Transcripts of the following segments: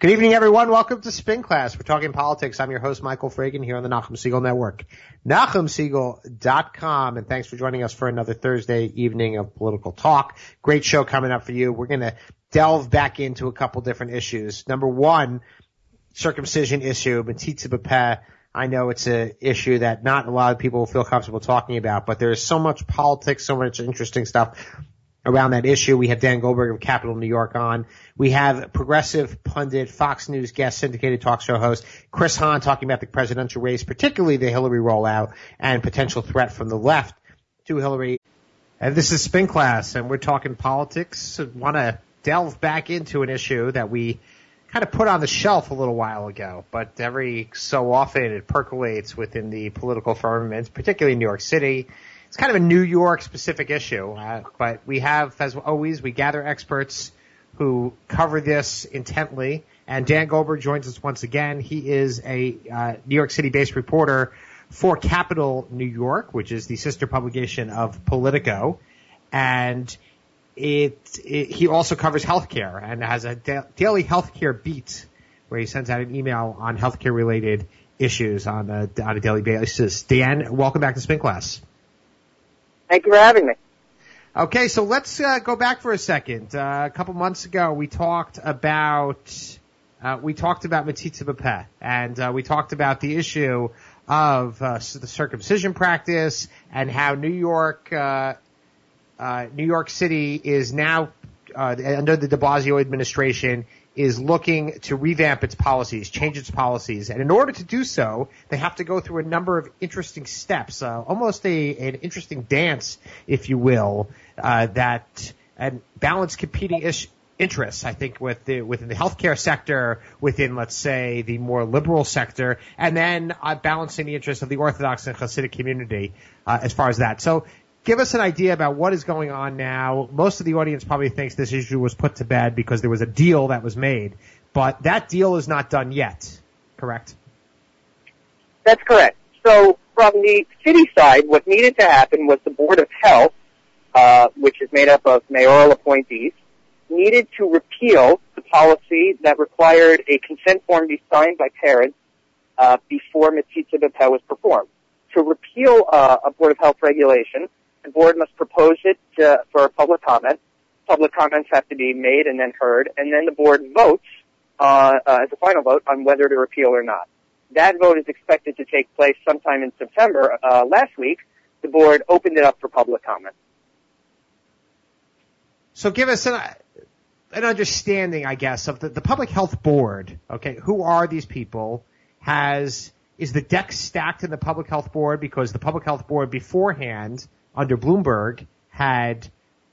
Good evening, everyone. Welcome to Spin Class. We're talking politics. I'm your host, Michael Fragin, here on the Nachum Segal Network. NachumSegal.com, and thanks for joining us for another Thursday evening of political talk. Great show coming up for you. We're going to delve back into a couple different issues. Number one, circumcision issue, Metzitzah B'Peh. I know it's an issue that not a lot of people feel comfortable talking about, but there is so much politics, so much interesting stuff around that issue. We have Dan Goldberg of Capital New York on. We have progressive pundit, Fox News guest, syndicated talk show host Chris Hahn talking about the presidential race, particularly the Hillary rollout and potential threat from the left to Hillary. And this is Spin Class, and we're talking politics. Want to delve back into an issue that we kind of put on the shelf a little while ago, but every so often it percolates within the political firmament, particularly in New York City it's kind of a New York specific issue, uh, but we have, as always, we gather experts who cover this intently. And Dan Goldberg joins us once again. He is a uh, New York City based reporter for Capital New York, which is the sister publication of Politico. And it, it he also covers healthcare and has a da- daily healthcare beat where he sends out an email on healthcare related issues on a, on a daily basis. Dan, welcome back to Spin Class. Thank you for having me. Okay, so let's uh, go back for a second. Uh, a couple months ago, we talked about uh, we talked about Metzitzah B'Peh, and uh, we talked about the issue of uh, the circumcision practice and how New York uh, New York City is now under the De Blasio administration is looking to revamp its policies, change its policies, and in order to do so, they have to go through a number of interesting steps, uh, almost a an interesting dance, if you will, uh, that and balance competing ish, interests. I think with the within the healthcare sector, within let's say the more liberal sector, and then uh, balancing the interests of the Orthodox and Hasidic community uh, as far as that. So give us an idea about what is going on now. Most of the audience probably thinks this issue was put to bed because there was a deal that was made, but that deal is not done yet, correct? That's correct. So from the city side, what needed to happen was the Board of Health, uh, which is made up of mayoral appointees, needed to repeal the policy that required a consent form be signed by parents uh, before Metzitzah B'Peh was performed. To repeal uh, a Board of Health regulation, the board must propose it to, for public comment. Public comments have to be made and then heard, and then the board votes uh, uh, as a final vote on whether to repeal or not. That vote is expected to take place sometime in September. Uh, last week, the board opened it up for public comment. So give us an, an understanding, I guess, of the, the public health board. Okay, who are these people? Has is the deck stacked in the public health board because the public health board beforehand under Bloomberg had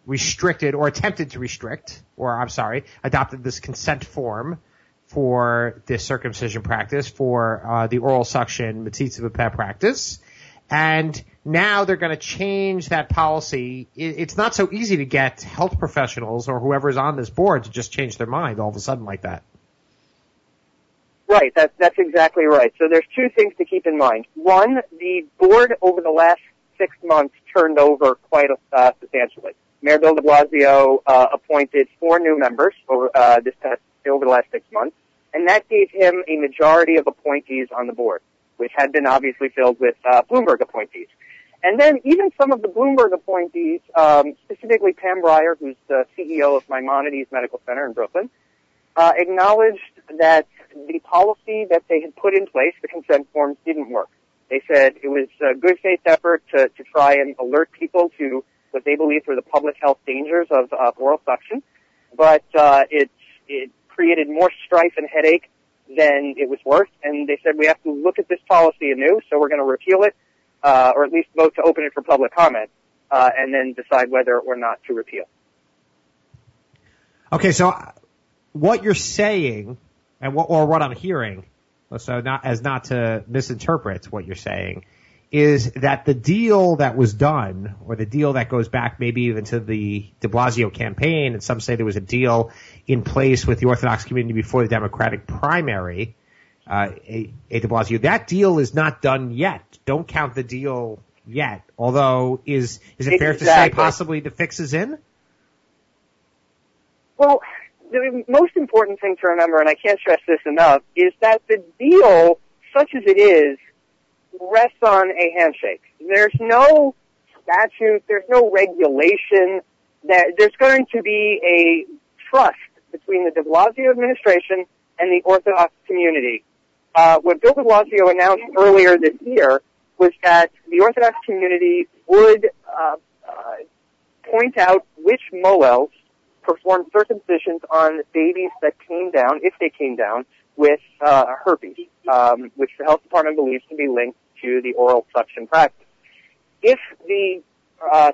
restricted or attempted to restrict, or I'm sorry, adopted this consent form for this circumcision practice for uh, the oral suction B'Peh practice. And now they're going to change that policy. It's not so easy to get health professionals or whoever's on this board to just change their mind all of a sudden like that. Right, that, that's exactly right. So there's two things to keep in mind. One, the board over the last six months turned over quite uh, substantially. Mayor Bill de Blasio uh, appointed four new members over uh, this past, over the last six months, and that gave him a majority of appointees on the board, which had been obviously filled with uh, Bloomberg appointees. And then even some of the Bloomberg appointees, um, specifically Pam Brier, who's the CEO of Maimonides Medical Center in Brooklyn, uh, acknowledged that the policy that they had put in place, the consent forms, didn't work. They said it was a good faith effort to, to try and alert people to what they believed were the public health dangers of uh, oral suction, but uh, it it created more strife and headache than it was worth. And they said we have to look at this policy anew, so we're going to repeal it, uh, or at least vote to open it for public comment, uh, and then decide whether or not to repeal. Okay, so what you're saying, and what or what I'm hearing so not as not to misinterpret what you're saying, is that the deal that was done, or the deal that goes back maybe even to the De Blasio campaign, and some say there was a deal in place with the Orthodox community before the Democratic primary, uh, a, a De Blasio. That deal is not done yet. Don't count the deal yet. Although, is is it fair to say possibly the fix is in? Well, the most important thing to remember, and I can't stress this enough, is that the deal, such as it is, rests on a handshake. There's no statute, there's no regulation, that there's going to be a trust between the de Blasio administration and the Orthodox community. Uh, what Bill de Blasio announced earlier this year was that the Orthodox community would uh, uh, point out which mohels performed circumcisions on babies that came down, if they came down, with uh, herpes, um, which the health department believes to be linked to the oral suction practice. If the uh,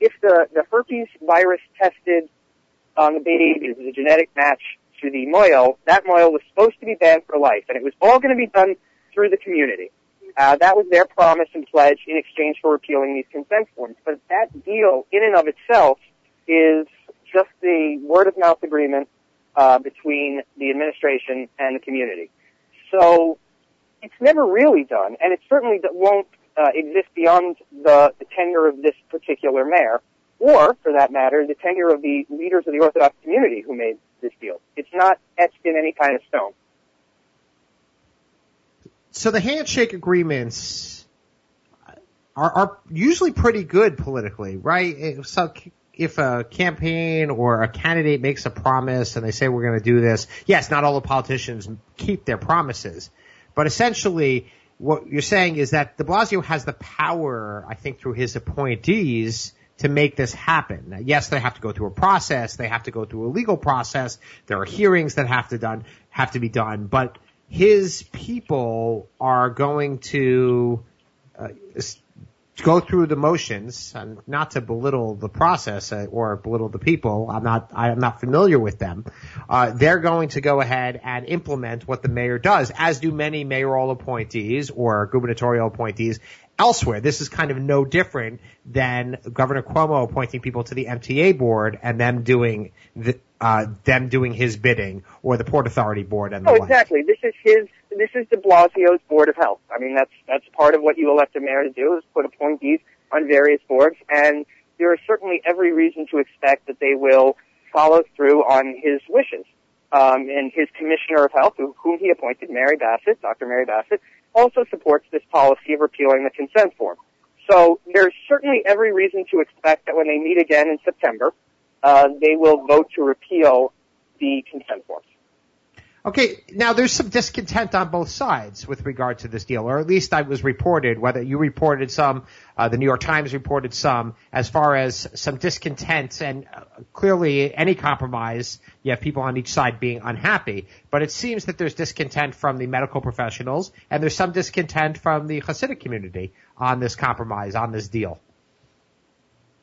if the, the herpes virus tested on the baby is a genetic match to the mohel, that mohel was supposed to be banned for life, and it was all going to be done through the community. Uh, that was their promise and pledge in exchange for repealing these consent forms. But that deal, in and of itself, is just the word of mouth agreement uh, between the administration and the community. So it's never really done, and it certainly won't uh, exist beyond the, the tenure of this particular mayor, or, for that matter, the tenure of the leaders of the Orthodox community who made this deal. It's not etched in any kind of stone. So the handshake agreements are, are usually pretty good politically, right? So if a campaign or a candidate makes a promise and they say we're going to do this, yes, not all the politicians keep their promises, but essentially what you're saying is that de Blasio has the power, I think, through his appointees to make this happen. Yes, they have to go through a process. They have to go through a legal process. There are hearings that have to done, have to be done, but his people are going to uh, go through the motions, and not to belittle the process uh, or belittle the people. I'm not I'm not familiar with them. Uh, they're going to go ahead and implement what the mayor does, as do many mayoral appointees or gubernatorial appointees elsewhere. This is kind of no different than Governor Cuomo appointing people to the MTA board and them doing the, uh, them doing his bidding or the Port Authority board and the oh, like. exactly. This is his. This is De Blasio's board of health. I mean, that's that's part of what you elect a mayor to do is put appointees on various boards, and there is certainly every reason to expect that they will follow through on his wishes. Um, and his commissioner of health, who, whom he appointed, Mary Bassett, Dr. Mary Bassett, also supports this policy of repealing the consent form. So there's certainly every reason to expect that when they meet again in September, uh, they will vote to repeal the consent forms. Okay, now there's some discontent on both sides with regard to this deal, or at least I was reported, whether you reported some, uh, the New York Times reported some, as far as some discontent, and uh, clearly any compromise, you have people on each side being unhappy, but it seems that there's discontent from the medical professionals, and there's some discontent from the Hasidic community on this compromise, on this deal.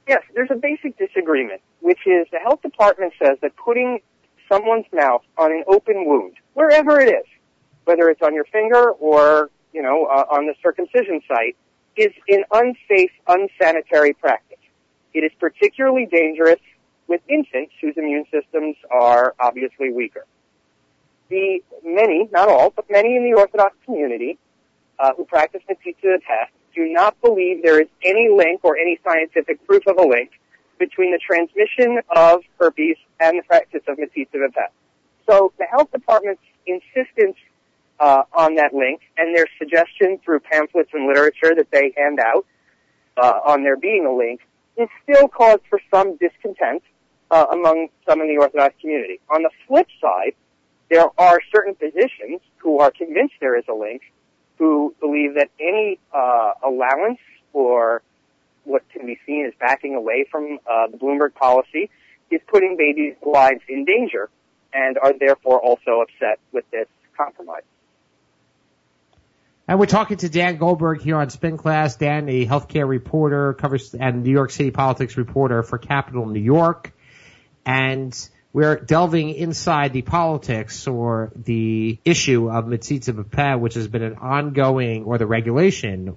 Yes, there's a basic disagreement, which is the health department says that putting someone's mouth on an open wound, wherever it is, whether it's on your finger or, you know, uh, on the circumcision site, is an unsafe, unsanitary practice. It is particularly dangerous with infants whose immune systems are obviously weaker. The many, not all, but many in the Orthodox community uh, who practice Metzitzah B'Peh do not believe there is any link or any scientific proof of a link between the transmission of herpes and the practice of Metzitzah B'Peh. So the health department's insistence uh, on that link and their suggestion through pamphlets and literature that they hand out uh, on there being a link is still cause for some discontent uh, among some in the Orthodox community. On the flip side, there are certain physicians who are convinced there is a link, who believe that any uh, allowance or what can be seen as backing away from uh, the Bloomberg policy is putting babies' lives in danger and are therefore also upset with this compromise. And we're talking to Dan Goldberg here on Spin Class. Dan, a healthcare reporter, covers and New York City politics reporter for Capital New York. And we're delving inside the politics or the issue of Metzitzah B'Peh, which has been an ongoing, or the regulation,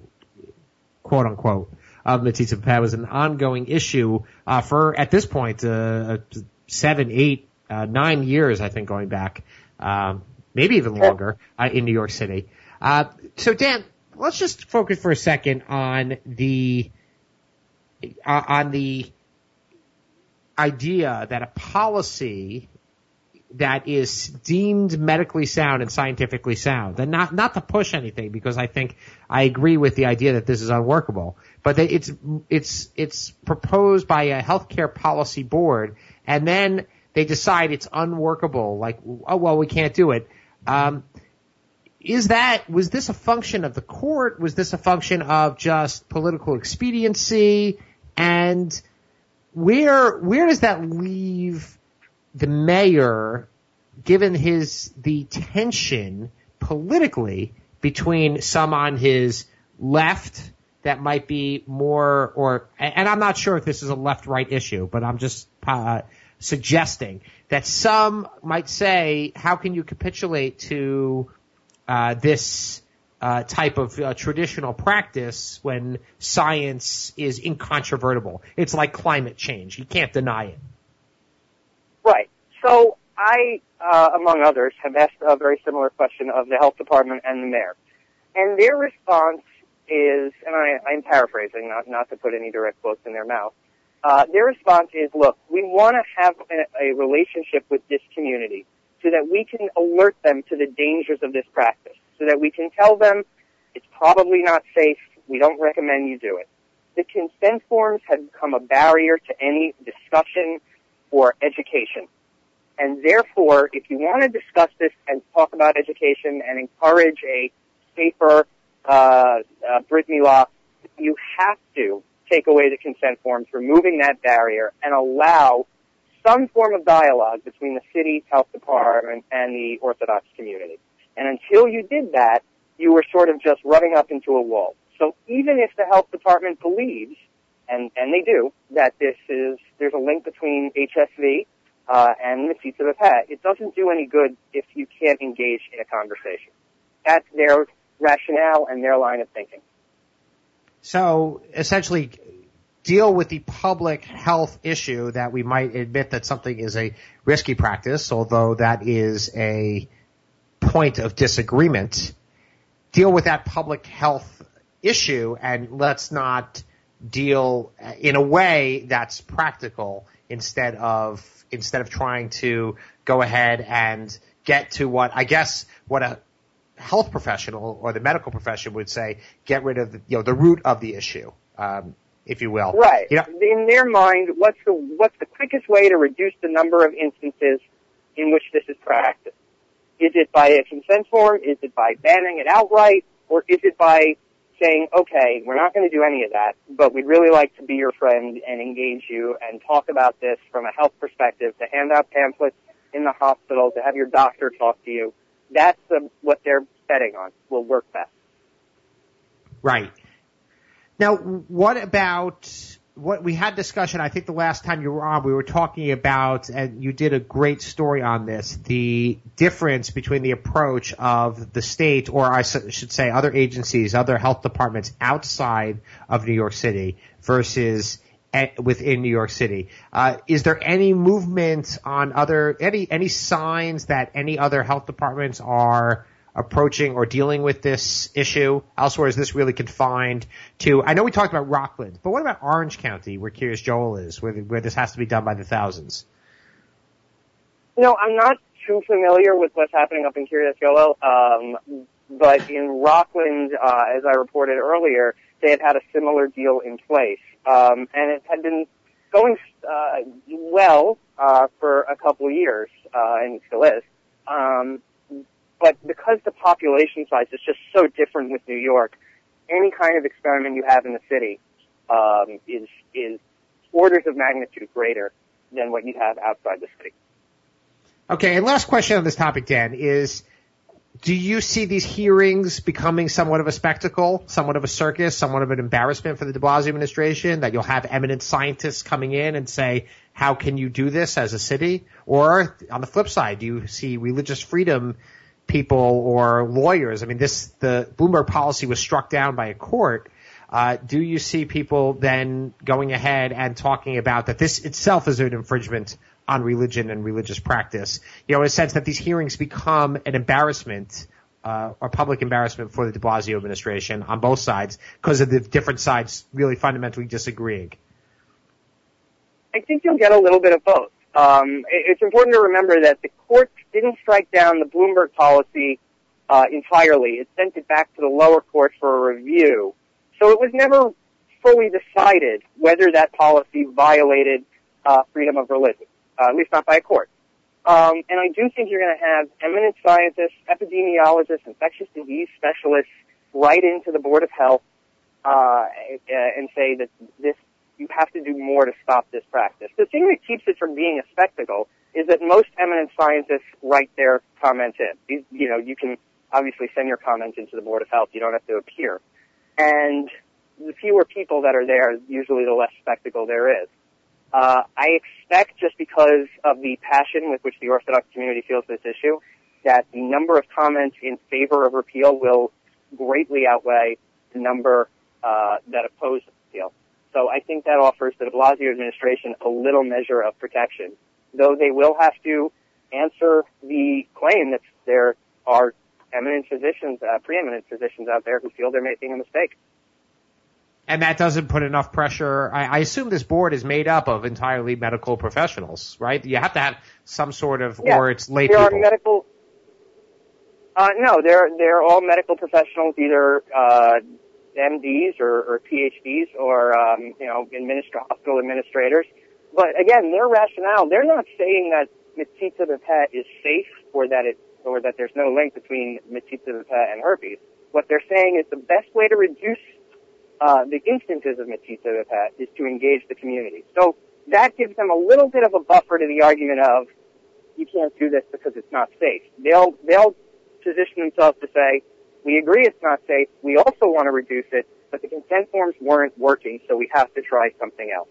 quote unquote, of Metzitzah B'Peh was an ongoing issue uh, for at this point uh, seven, eight, uh, nine years, I think, going back, um, maybe even longer uh, in New York City. Uh, so Dan, let's just focus for a second on the uh, on the idea that a policy that is deemed medically sound and scientifically sound. And not, not to push anything because I think I agree with the idea that this is unworkable. But it's, it's, it's proposed by a healthcare policy board and then they decide it's unworkable. Like, oh well, we can't do it. Um, is that, was this a function of the court? Was this a function of just political expediency? And where, where does that leave the mayor, given his, the tension politically between some on his left that might be more, or, and I'm not sure if this is a left-right issue, but I'm just, uh, suggesting that some might say, how can you capitulate to uh, this uh, type of uh, traditional practice when science is incontrovertible? It's like climate change; you can't deny it. Right. So I, uh, among others, have asked a very similar question of the health department and the mayor, and their response is, and I, I'm paraphrasing, not not to put any direct quotes in their mouth uh, their response is, look, we want to have a, a relationship with this community so that we can alert them to the dangers of this practice, so that we can tell them it's probably not safe, we don't recommend you do it. The consent forms have become a barrier to any discussion or education. And therefore, if you want to discuss this and talk about education and encourage a safer uh, uh, Brit Milah, you have to take away the consent forms, removing that barrier, and allow some form of dialogue between the city's health department and the Orthodox community. And until you did that, you were sort of just running up into a wall. So even if the health department believes, and, and they do, that this is, there's a link between HSV, uh, and the seats of the pet, it doesn't do any good if you can't engage in a conversation. That's their rationale and their line of thinking. So essentially deal with the public health issue that we might admit that something is a risky practice, although that is a point of disagreement. Deal with that public health issue and let's not deal in a way that's practical instead of instead of trying to go ahead and get to what I guess what a health professional or the medical profession would say, get rid of the, you know, the root of the issue, um, if you will. Right. You know, in their mind, what's the what's the quickest way to reduce the number of instances in which this is practiced? Is it by a consent form? Is it by banning it outright? Or is it by saying, okay, we're not going to do any of that, but we'd really like to be your friend and engage you and talk about this from a health perspective, to hand out pamphlets in the hospital, to have your doctor talk to you, that's the, what they're betting on will work best. Right. Now, what about what we had discussion? I think the last time you were on, we were talking about, and you did a great story on this, the difference between the approach of the state, or I should say, other agencies, other health departments outside of New York City versus within New York City. Uh, is there any movement on other any any signs that any other health departments are approaching or dealing with this issue elsewhere? Is this really confined to? I know we talked about Rockland, but what about Orange County, where Kiryas Joel is, where where this has to be done by the thousands? No, I'm not too familiar with what's happening up in Kiryas Joel, um, but in Rockland, uh, as I reported earlier, they had had a similar deal in place um, and it had been going uh, well uh, for a couple of years, uh, and still is. Um, but because the population size is just so different with New York, any kind of experiment you have in the city um, is is orders of magnitude greater than what you have outside the city. Okay, and last question on this topic, Dan, is do you see these hearings becoming somewhat of a spectacle, somewhat of a circus, somewhat of an embarrassment for the de Blasio administration that you'll have eminent scientists coming in and say, how can you do this as a city? Or on the flip side, do you see religious freedom people or lawyers? I mean, this, the Bloomberg policy was struck down by a court. Uh, do you see people then going ahead and talking about that this itself is an infringement on religion and religious practice. You know, in a sense that these hearings become an embarrassment uh, or public embarrassment for the De Blasio administration on both sides because of the different sides really fundamentally disagreeing. I think you'll get a little bit of both. Um, it's important to remember that the court didn't strike down the Bloomberg policy uh, entirely. It sent it back to the lower court for a review. So it was never fully decided whether that policy violated uh, freedom of religion, uh, at least not by a court. Um, and I do think you're going to have eminent scientists, epidemiologists, infectious disease specialists write into the Board of Health uh, and say that this you have to do more to stop this practice. The thing that keeps it from being a spectacle is that most eminent scientists write their comments in. You, you know, you can obviously send your comments into the Board of Health. You don't have to appear. And the fewer people that are there, usually the less spectacle there is. Uh, I expect just because of the passion with which the Orthodox community feels this issue, that the number of comments in favor of repeal will greatly outweigh the number uh, that oppose repeal. So I think that offers the de Blasio administration a little measure of protection, though they will have to answer the claim that there are eminent physicians, uh, preeminent physicians out there who feel they're making a mistake. And that doesn't put enough pressure. I, I assume this board is made up of entirely medical professionals, right? You have to have some sort of, yeah, or it's lay there people. Are medical, uh, no, they're they're all medical professionals, either uh, MDs or, or PhDs or um, you know administra- hospital administrators. But again, their rationale, they're not saying that Metzitzah B'Peh is safe or that it or that there's no link between Metzitzah B'Peh and herpes. What they're saying is the best way to reduce uh, the instances of Metzitzah B'Peh is to engage the community. So that gives them a little bit of a buffer to the argument of you can't do this because it's not safe. They'll they'll position themselves to say we agree it's not safe. We also want to reduce it, but the consent forms weren't working, so we have to try something else.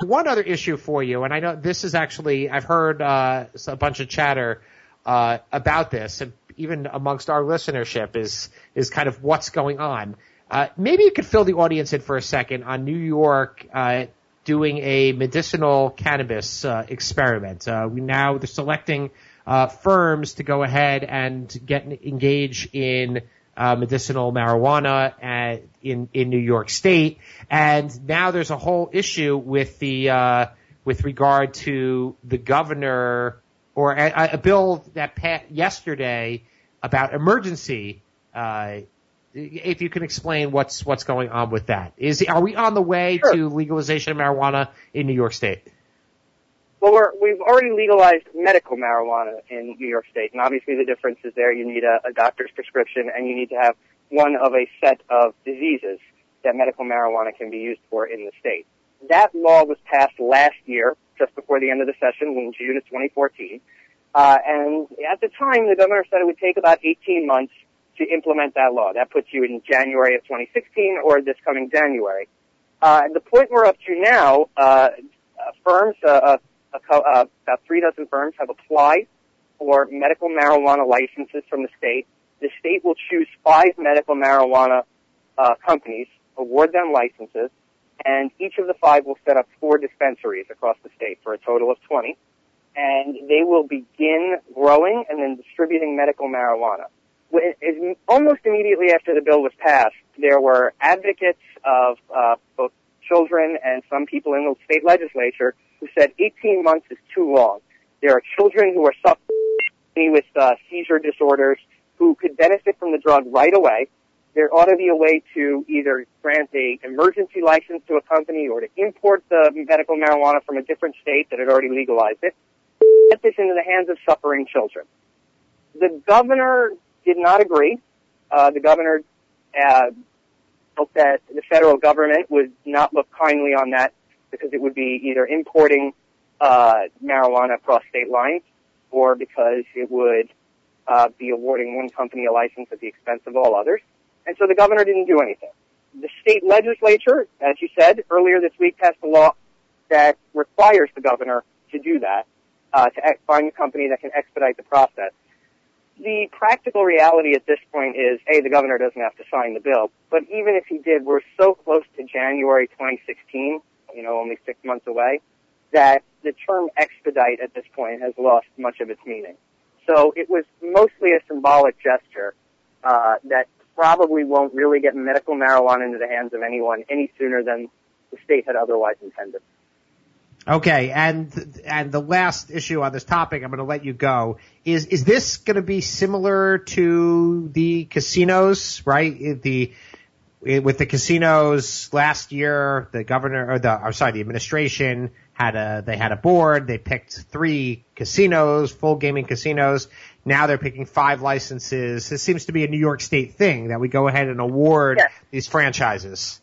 One other issue for you, and I know this is actually I've heard uh, a bunch of chatter uh, about this, and even amongst our listenership is is kind of what's going on. Uh, maybe you could fill the audience in for a second on New York uh, doing a medicinal cannabis uh, experiment. Uh, we now they're selecting uh, firms to go ahead and get engage in uh, medicinal marijuana at, in in New York State, and now there's a whole issue with the uh, with regard to the governor or a, a bill that passed yesterday about emergency. Uh, if you can explain what's what's going on with that, is are we on the way sure. to legalization of marijuana in New York State? Well, we're, we've already legalized medical marijuana in New York State, and obviously the difference is there you need a, a doctor's prescription and you need to have one of a set of diseases that medical marijuana can be used for in the state. That law was passed last year, just before the end of the session in June of 2014. Uh, and at the time, the governor said it would take about 18 months to implement that law. That puts you in January of 2016 or this coming January. Uh, the point we're up to now, uh, firms, uh, uh, about three dozen firms have applied for medical marijuana licenses from the state. The state will choose five medical marijuana uh, companies, award them licenses, and each of the five will set up four dispensaries across the state for a total of 20. And they will begin growing and then distributing medical marijuana. Almost immediately after the bill was passed, there were advocates of uh, both children and some people in the state legislature who said 18 months is too long. There are children who are suffering with uh, seizure disorders who could benefit from the drug right away. There ought to be a way to either grant a emergency license to a company or to import the medical marijuana from a different state that had already legalized it. Get this into the hands of suffering children. The governor did not agree. Uh, the governor uh, felt that the federal government would not look kindly on that because it would be either importing uh, marijuana across state lines or because it would uh, be awarding one company a license at the expense of all others. And so the governor didn't do anything. The state legislature, as you said earlier this week, passed a law that requires the governor to do that, uh, to find a company that can expedite the process. The practical reality at this point is, A, the governor doesn't have to sign the bill, but even if he did, we're so close to January 2016 you know, only six months away, that the term expedite at this point has lost much of its meaning. So it was mostly a symbolic gesture uh, that probably won't really get medical marijuana into the hands of anyone any sooner than the state had otherwise intended. Okay, and and the last issue on this topic, I'm going to let you go. Is is this going to be similar to the casinos, right? The with the casinos last year, the governor or the I'm sorry, the administration had a they had a board. They picked three casinos, full gaming casinos. Now they're picking five licenses. This seems to be a New York State thing that we go ahead and award Yes. these franchises.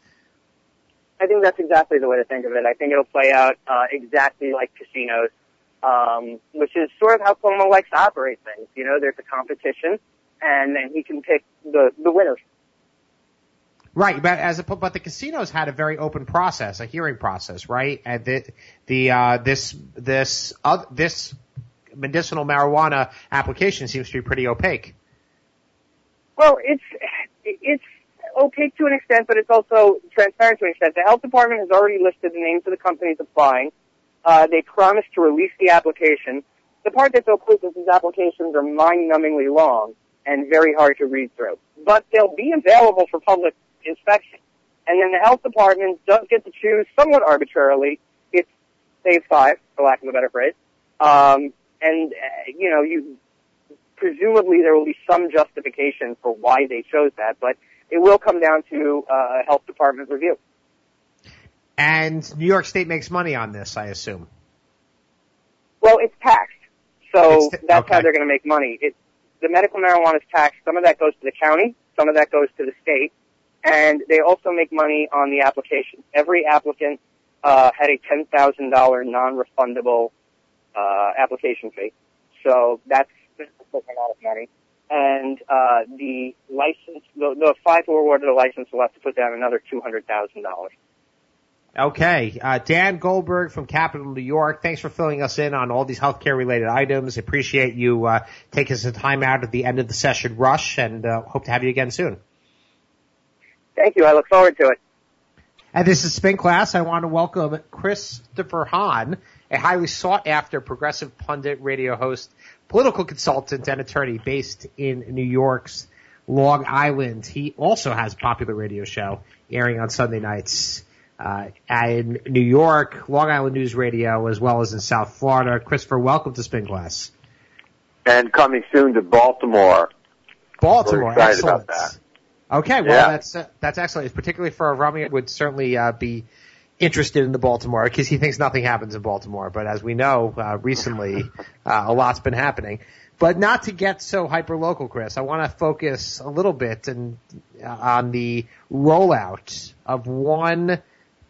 I think that's exactly the way to think of it. I think it'll play out uh, exactly like casinos, um, which is sort of how Cuomo likes to operate things. You know, there's a competition, and then he can pick the the winners. Right, but as a, but the casinos had a very open process, a hearing process, right? And the the uh, this this uh, this medicinal marijuana application seems to be pretty opaque. Well, it's it's opaque to an extent, but it's also transparent to an extent. The health department has already listed the names of the companies applying. Uh, they promised to release the application. The part that's opaque is these applications are mind-numbingly long and very hard to read through. But they'll be available for public inspection. And then the health department does get to choose somewhat arbitrarily. It's save five, for lack of a better phrase. Um, and, uh, you know, you, presumably there will be some justification for why they chose that, but it will come down to uh, health department review. And New York State makes money on this, I assume. Well, it's taxed, so It's t- that's how they're going to make money. It, the medical marijuana is taxed. Some of that goes to the county, some of that goes to the state, and they also make money on the application. Every applicant uh, had a ten thousand dollar non-refundable uh, application fee, so that's that's a lot of money. And uh, the license, the, the five who awarded a license will have to put down another two hundred thousand dollars. Okay, uh, Dan Goldberg from Capital New York. Thanks for filling us in on all these healthcare related items. Appreciate you uh, taking some time out at the end of the session rush, and uh, hope to have you again soon. Thank you. I look forward to it. And this is Spin Class. I want to welcome Christopher Hahn, a highly sought after progressive pundit, radio host, political consultant, and attorney based in New York's Long Island. He also has a popular radio show airing on Sunday nights. Uh, in New York, Long Island News Radio, as well as in South Florida. Christopher, welcome to Spin Class. and coming soon to Baltimore. Baltimore, excellent. about that. Okay, well Yeah. that's uh, that's excellent. Particularly for a Rummy it would certainly uh, be interested in the Baltimore because he thinks nothing happens in Baltimore. But as we know, uh, recently uh, a lot's been happening. But not to get so hyper local, Chris. I want to focus a little bit and uh, on the rollout of one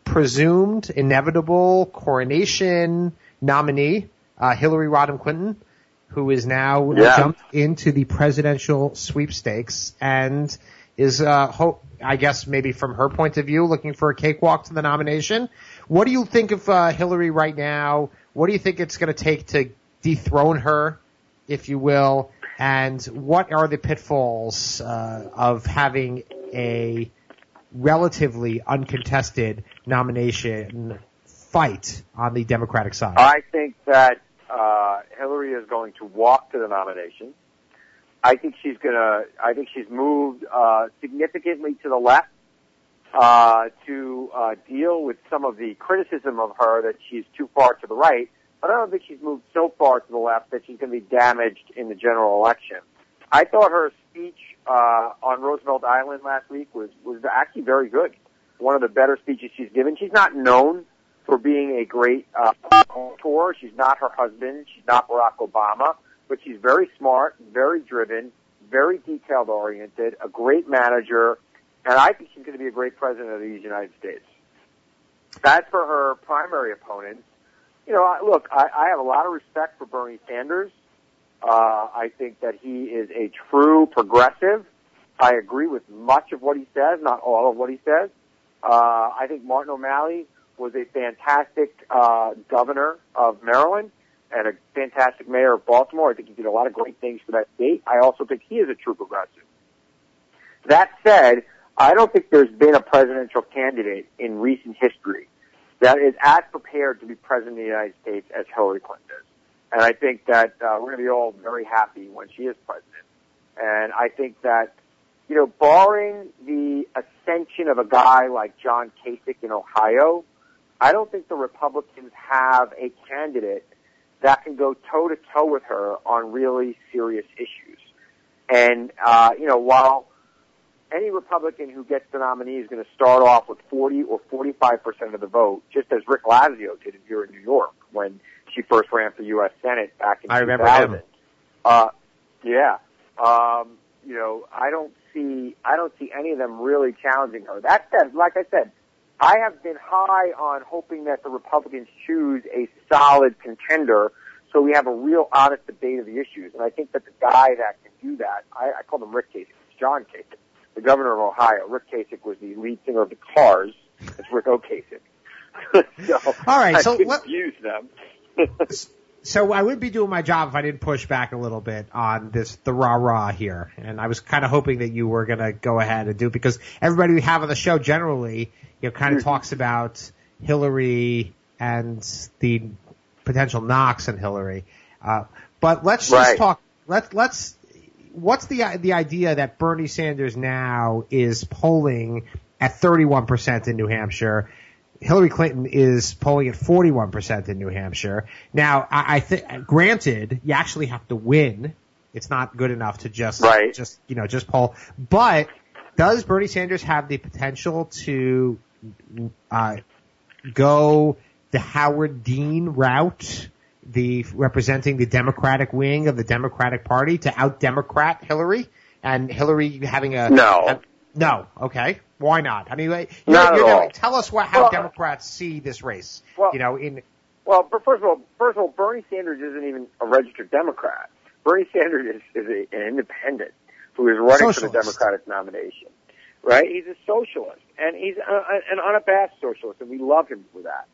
presumed inevitable coronation nominee, uh, Hillary Rodham Clinton, who is now Yeah. jumped into the presidential sweepstakes and is, uh, I guess maybe from her point of view, looking for a cakewalk to the nomination. What do you think of uh, Hillary right now? What do you think it's going to take to dethrone her, if you will? And what are the pitfalls uh, of having a relatively uncontested nomination fight on the Democratic side? I think that uh, Hillary is going to walk to the nomination. I think she's gonna. I think she's moved uh, significantly to the left uh, to uh, deal with some of the criticism of her that she's too far to the right. But I don't think she's moved so far to the left that she's going to be damaged in the general election. I thought her speech uh, on Roosevelt Island last week was was actually very good. One of the better speeches she's given. She's not known for being a great uh, orator. She's not her husband. She's not Barack Obama, but she's very smart, very driven, very detailed oriented, a great manager, and I think she's going to be a great president of the United States. As for her primary opponents, you know, I, look, I, I have a lot of respect for Bernie Sanders. Uh, I think that he is a true progressive. I agree with much of what he says, not all of what he says. Uh, I think Martin O'Malley was a fantastic uh, governor of Maryland and a fantastic mayor of Baltimore. I think he did a lot of great things for that state. I also think he is a true progressive. That said, I don't think there's been a presidential candidate in recent history that is as prepared to be president of the United States as Hillary Clinton is. And I think that uh, we're going to be all very happy when she is president. And I think that, you know, barring the ascension of a guy like John Kasich in Ohio, I don't think the Republicans have a candidate that can go toe to toe with her on really serious issues. And, uh, you know, while any Republican who gets the nominee is going to start off with 40 or 45% of the vote, just as Rick Lazio did here in New York when she first ran for U.S. Senate back in I 2000. remember him. Uh, yeah. Um, you know, I don't see, I don't see any of them really challenging her. That said, like I said, I have been high on hoping that the Republicans choose a solid contender so we have a real honest debate of the issues. And I think that the guy that can do that, I, I call him Rick Kasich, it's John Kasich, the governor of Ohio. Rick Kasich was the lead singer of the Cars. It's Rick Ocasek. so All right, I so let- them. So I would be doing my job if I didn't push back a little bit on this the rah rah here, and I was kind of hoping that you were gonna go ahead and do it because everybody we have on the show generally, you know, kind of Mm-hmm. talks about Hillary and the potential knocks on Hillary. Uh, but let's just Right. talk. Let's let's. What's the the idea that Bernie Sanders now is polling at 31 percent in New Hampshire? Hillary Clinton is polling at 41% in New Hampshire. Now, I, I think, granted, you actually have to win. It's not good enough to just, Right. just, you know, just poll. But does Bernie Sanders have the potential to, uh, go the Howard Dean route, the representing the Democratic wing of the Democratic Party to out Democrat Hillary and Hillary having a No. No okay why not I mean you're, Not at you're all. Demo- tell us what how Well, Democrats see this race well- you know in Well, first of all, first of all, Bernie Sanders isn't even a registered Democrat. Bernie Sanders is, is a, an independent who is running for the Democratic nomination. Right? He's a socialist, and he's a, a, an unabashed socialist, and we love him for that.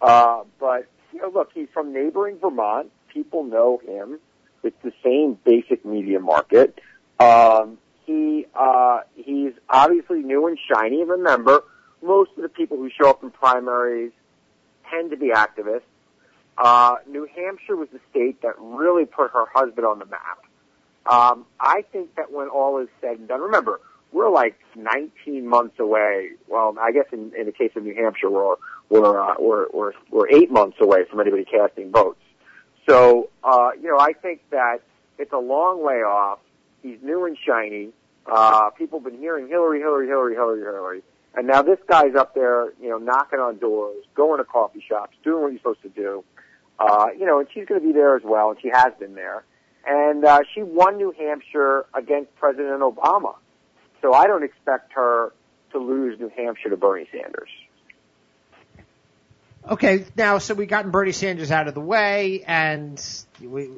Uh, but you know, look, he's from neighboring Vermont. People know him. It's the same basic media market. Um, he uh, he's obviously new and shiny. Remember, most of the people who show up in primaries tend to be activists. Uh, New Hampshire was the state that really put her husband on the map. Um, I think that when all is said and done, remember, we're like 19 months away. Well, I guess in, in the case of New Hampshire, we're we're, uh, we're we're we're eight months away from anybody casting votes. So, uh, you know, I think that it's a long way off. He's new and shiny. Uh, people have been hearing Hillary, Hillary, Hillary, Hillary, Hillary. And now this guy's up there, you know, knocking on doors, going to coffee shops, doing what he's supposed to do. Uh, you know, and she's going to be there as well, and she has been there. And uh, she won New Hampshire against President Obama. So I don't expect her to lose New Hampshire to Bernie Sanders. Okay now so we've gotten Bernie Sanders out of the way and we,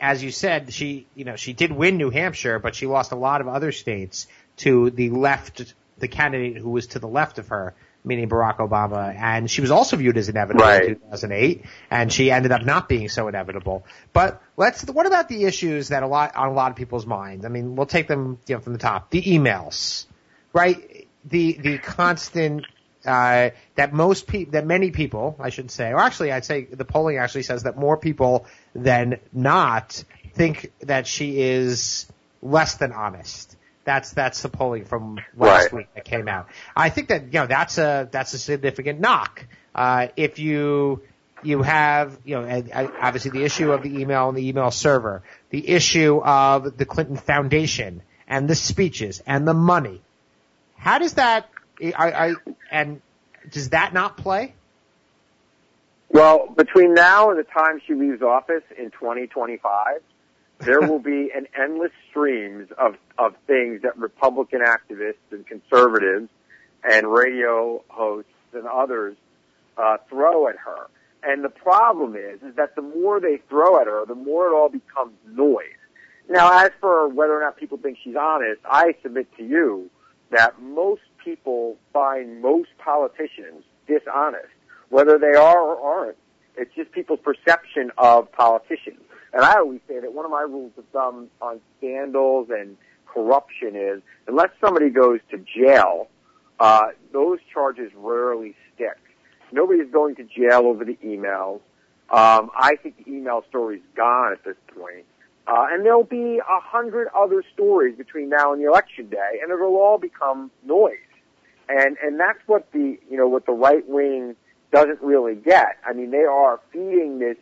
as you said she you know she did win New Hampshire but she lost a lot of other states to the left the candidate who was to the left of her meaning Barack Obama and she was also viewed as inevitable Right. in 2008 and she ended up not being so inevitable but let's what about the issues that a lot on a lot of people's minds I mean we'll take them you know from the top the emails right? The the constant uh, that most people, that many people, I should say, or actually, I'd say the polling actually says that more people than not think that she is less than honest. That's that's the polling from last Right. week that came out. I think that you know that's a that's a significant knock. Uh, if you you have you know obviously the issue of the email and the email server, the issue of the Clinton Foundation and the speeches and the money. How does that? I, I and does that not play? Well, between now and the time she leaves office in 2025, there will be an endless streams of, of things that Republican activists and conservatives and radio hosts and others uh, throw at her. And the problem is, is that the more they throw at her, the more it all becomes noise. Now, as for whether or not people think she's honest, I submit to you that most people find most politicians dishonest, whether they are or aren't. It's just people's perception of politicians. And I always say that one of my rules of thumb on scandals and corruption is unless somebody goes to jail, uh, those charges rarely stick. Nobody's going to jail over the emails. Um, I think the email story's gone at this point. Uh, and there'll be a hundred other stories between now and the election day, and it'll all become noise. And and that's what the you know what the right wing doesn't really get. I mean, they are feeding this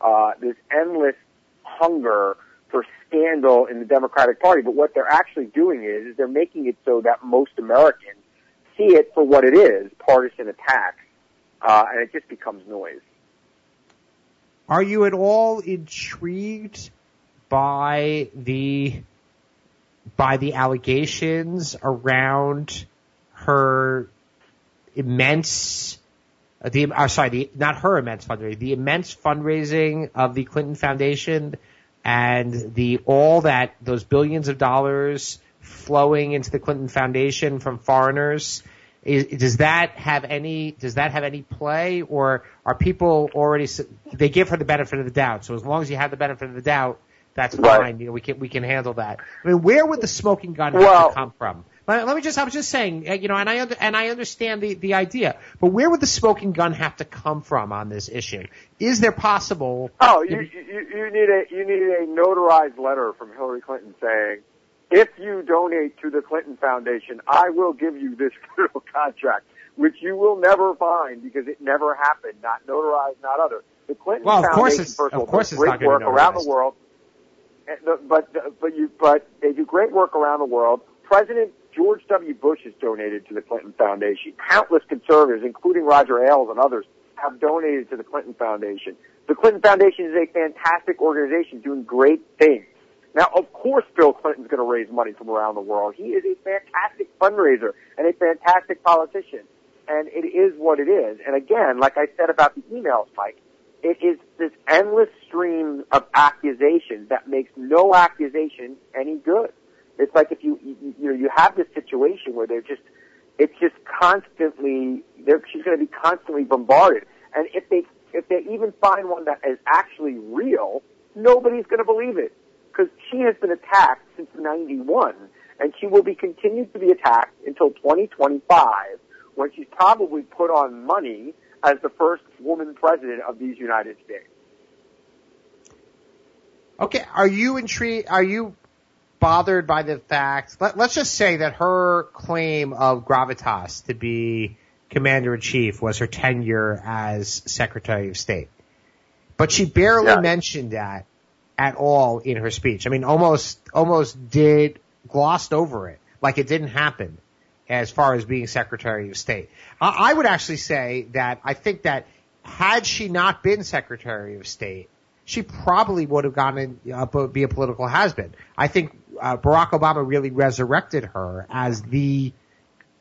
uh, this endless hunger for scandal in the Democratic Party. But what they're actually doing is, is they're making it so that most Americans see it for what it is, partisan attacks, uh, and it just becomes noise. Are you at all intrigued by the by the allegations around her immense the uh, sorry the not her immense fundraising the immense fundraising of the Clinton Foundation and the all that those billions of dollars flowing into the Clinton Foundation from foreigners is, does that have any does that have any play or are people already they give her the benefit of the doubt. So as long as you have the benefit of the doubt that's Right. fine you know we can we can handle that I mean where would the smoking gun have Well- to come from let, let me just I was just saying uh, you know and I and I understand the the idea but where would the smoking gun have to come from on this issue is there possible Oh, you, you you need a you need a notarized letter from Hillary Clinton saying, if you donate to the Clinton Foundation, I will give you this federal contract, which you will never find because it never happened. Not notarized, not other. The Clinton Well, of Foundation, course it's- first of course it's great work around the world. Eh, the- But but you but they do great work around the world. President George W. Bush has donated to the Clinton Foundation. Countless conservatives, including Roger Ailes and others, have donated to the Clinton Foundation. The Clinton Foundation is a fantastic organization doing great things. Now, of course, Bill Clinton's going to raise money from around the world. He is a fantastic fundraiser and a fantastic politician. And it is what it is. And again, like I said about the emails, Mike, it is this endless stream of accusations that makes no accusation any good. It's like if you, you, you know, you have this situation where they're just, it's just constantly, they're, she's going to be constantly bombarded. And if they, if they even find one that is actually real, nobody's going to believe it. Because she has been attacked since 91, and she will be continued to be attacked until 2025, when she's probably put on money as the first woman president of these United States. Okay, are you intrigued? Are you bothered by the fact? Let, let's just say that her claim of gravitas to be commander in chief was her tenure as Secretary of State, but she barely Yeah. mentioned that at all in her speech. I mean, almost almost did glossed over it like it didn't happen as far as being Secretary of State. I, I would actually say that I think that had she not been Secretary of State, she probably would have gone uh, be a political has-been. I think uh, Barack Obama really resurrected her as the,